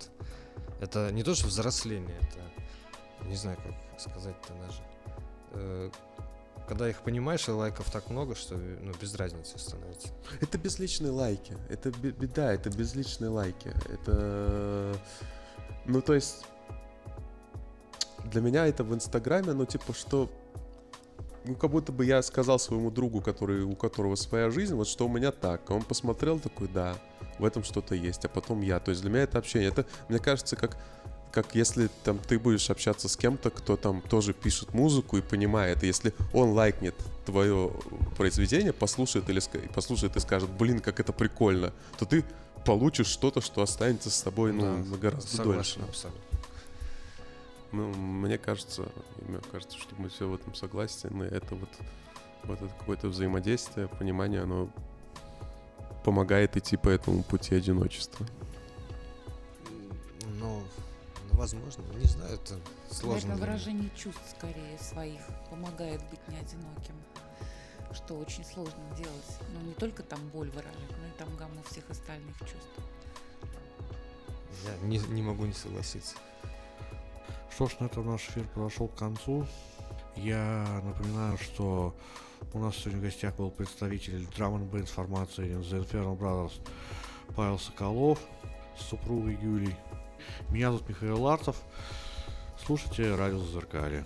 D: это не то, что взросление, это не знаю, как сказать-то даже. Когда их понимаешь, и лайков так много, что ну, без разницы становится.
B: Это безличные лайки. Это бе- беда, это безличные лайки. Это... Ну, то есть... Для меня это в Инстаграме, ну, типа, что... Ну, как будто бы я сказал своему другу, который, у которого своя жизнь, вот что у меня так. Он посмотрел такой, да, в этом что-то есть, а потом я. То есть для меня это общение. Это, мне кажется, как как если там ты будешь общаться с кем-то, кто там тоже пишет музыку и понимает, если он лайкнет твое произведение, послушает или послушает и скажет, блин, как это прикольно, то ты получишь что-то, что останется с тобой ну,
D: Да,
B: на гораздо
D: Согласен,
B: дольше.
D: абсолютно.
B: Ну, мне кажется, мне кажется, что мы все в этом согласны. Это вот, вот это какое-то взаимодействие, понимание, оно помогает идти по этому пути одиночества.
D: Ну, возможно, не знаю, это сложно.
F: Наверное, выражение чувств скорее своих помогает быть не одиноким. Что очень сложно делать. Ну, не только там боль выражать, но и там гамму всех остальных чувств.
D: Я не, не могу не согласиться.
A: Что ж, на этом наш эфир подошел к концу. Я напоминаю, что у нас сегодня в гостях был представитель драм н бэнд формации The Inferno Brothers Павел Соколов с супругой Юлей. Меня зовут Михаил Лартов. Слушайте радио Зазеркалье.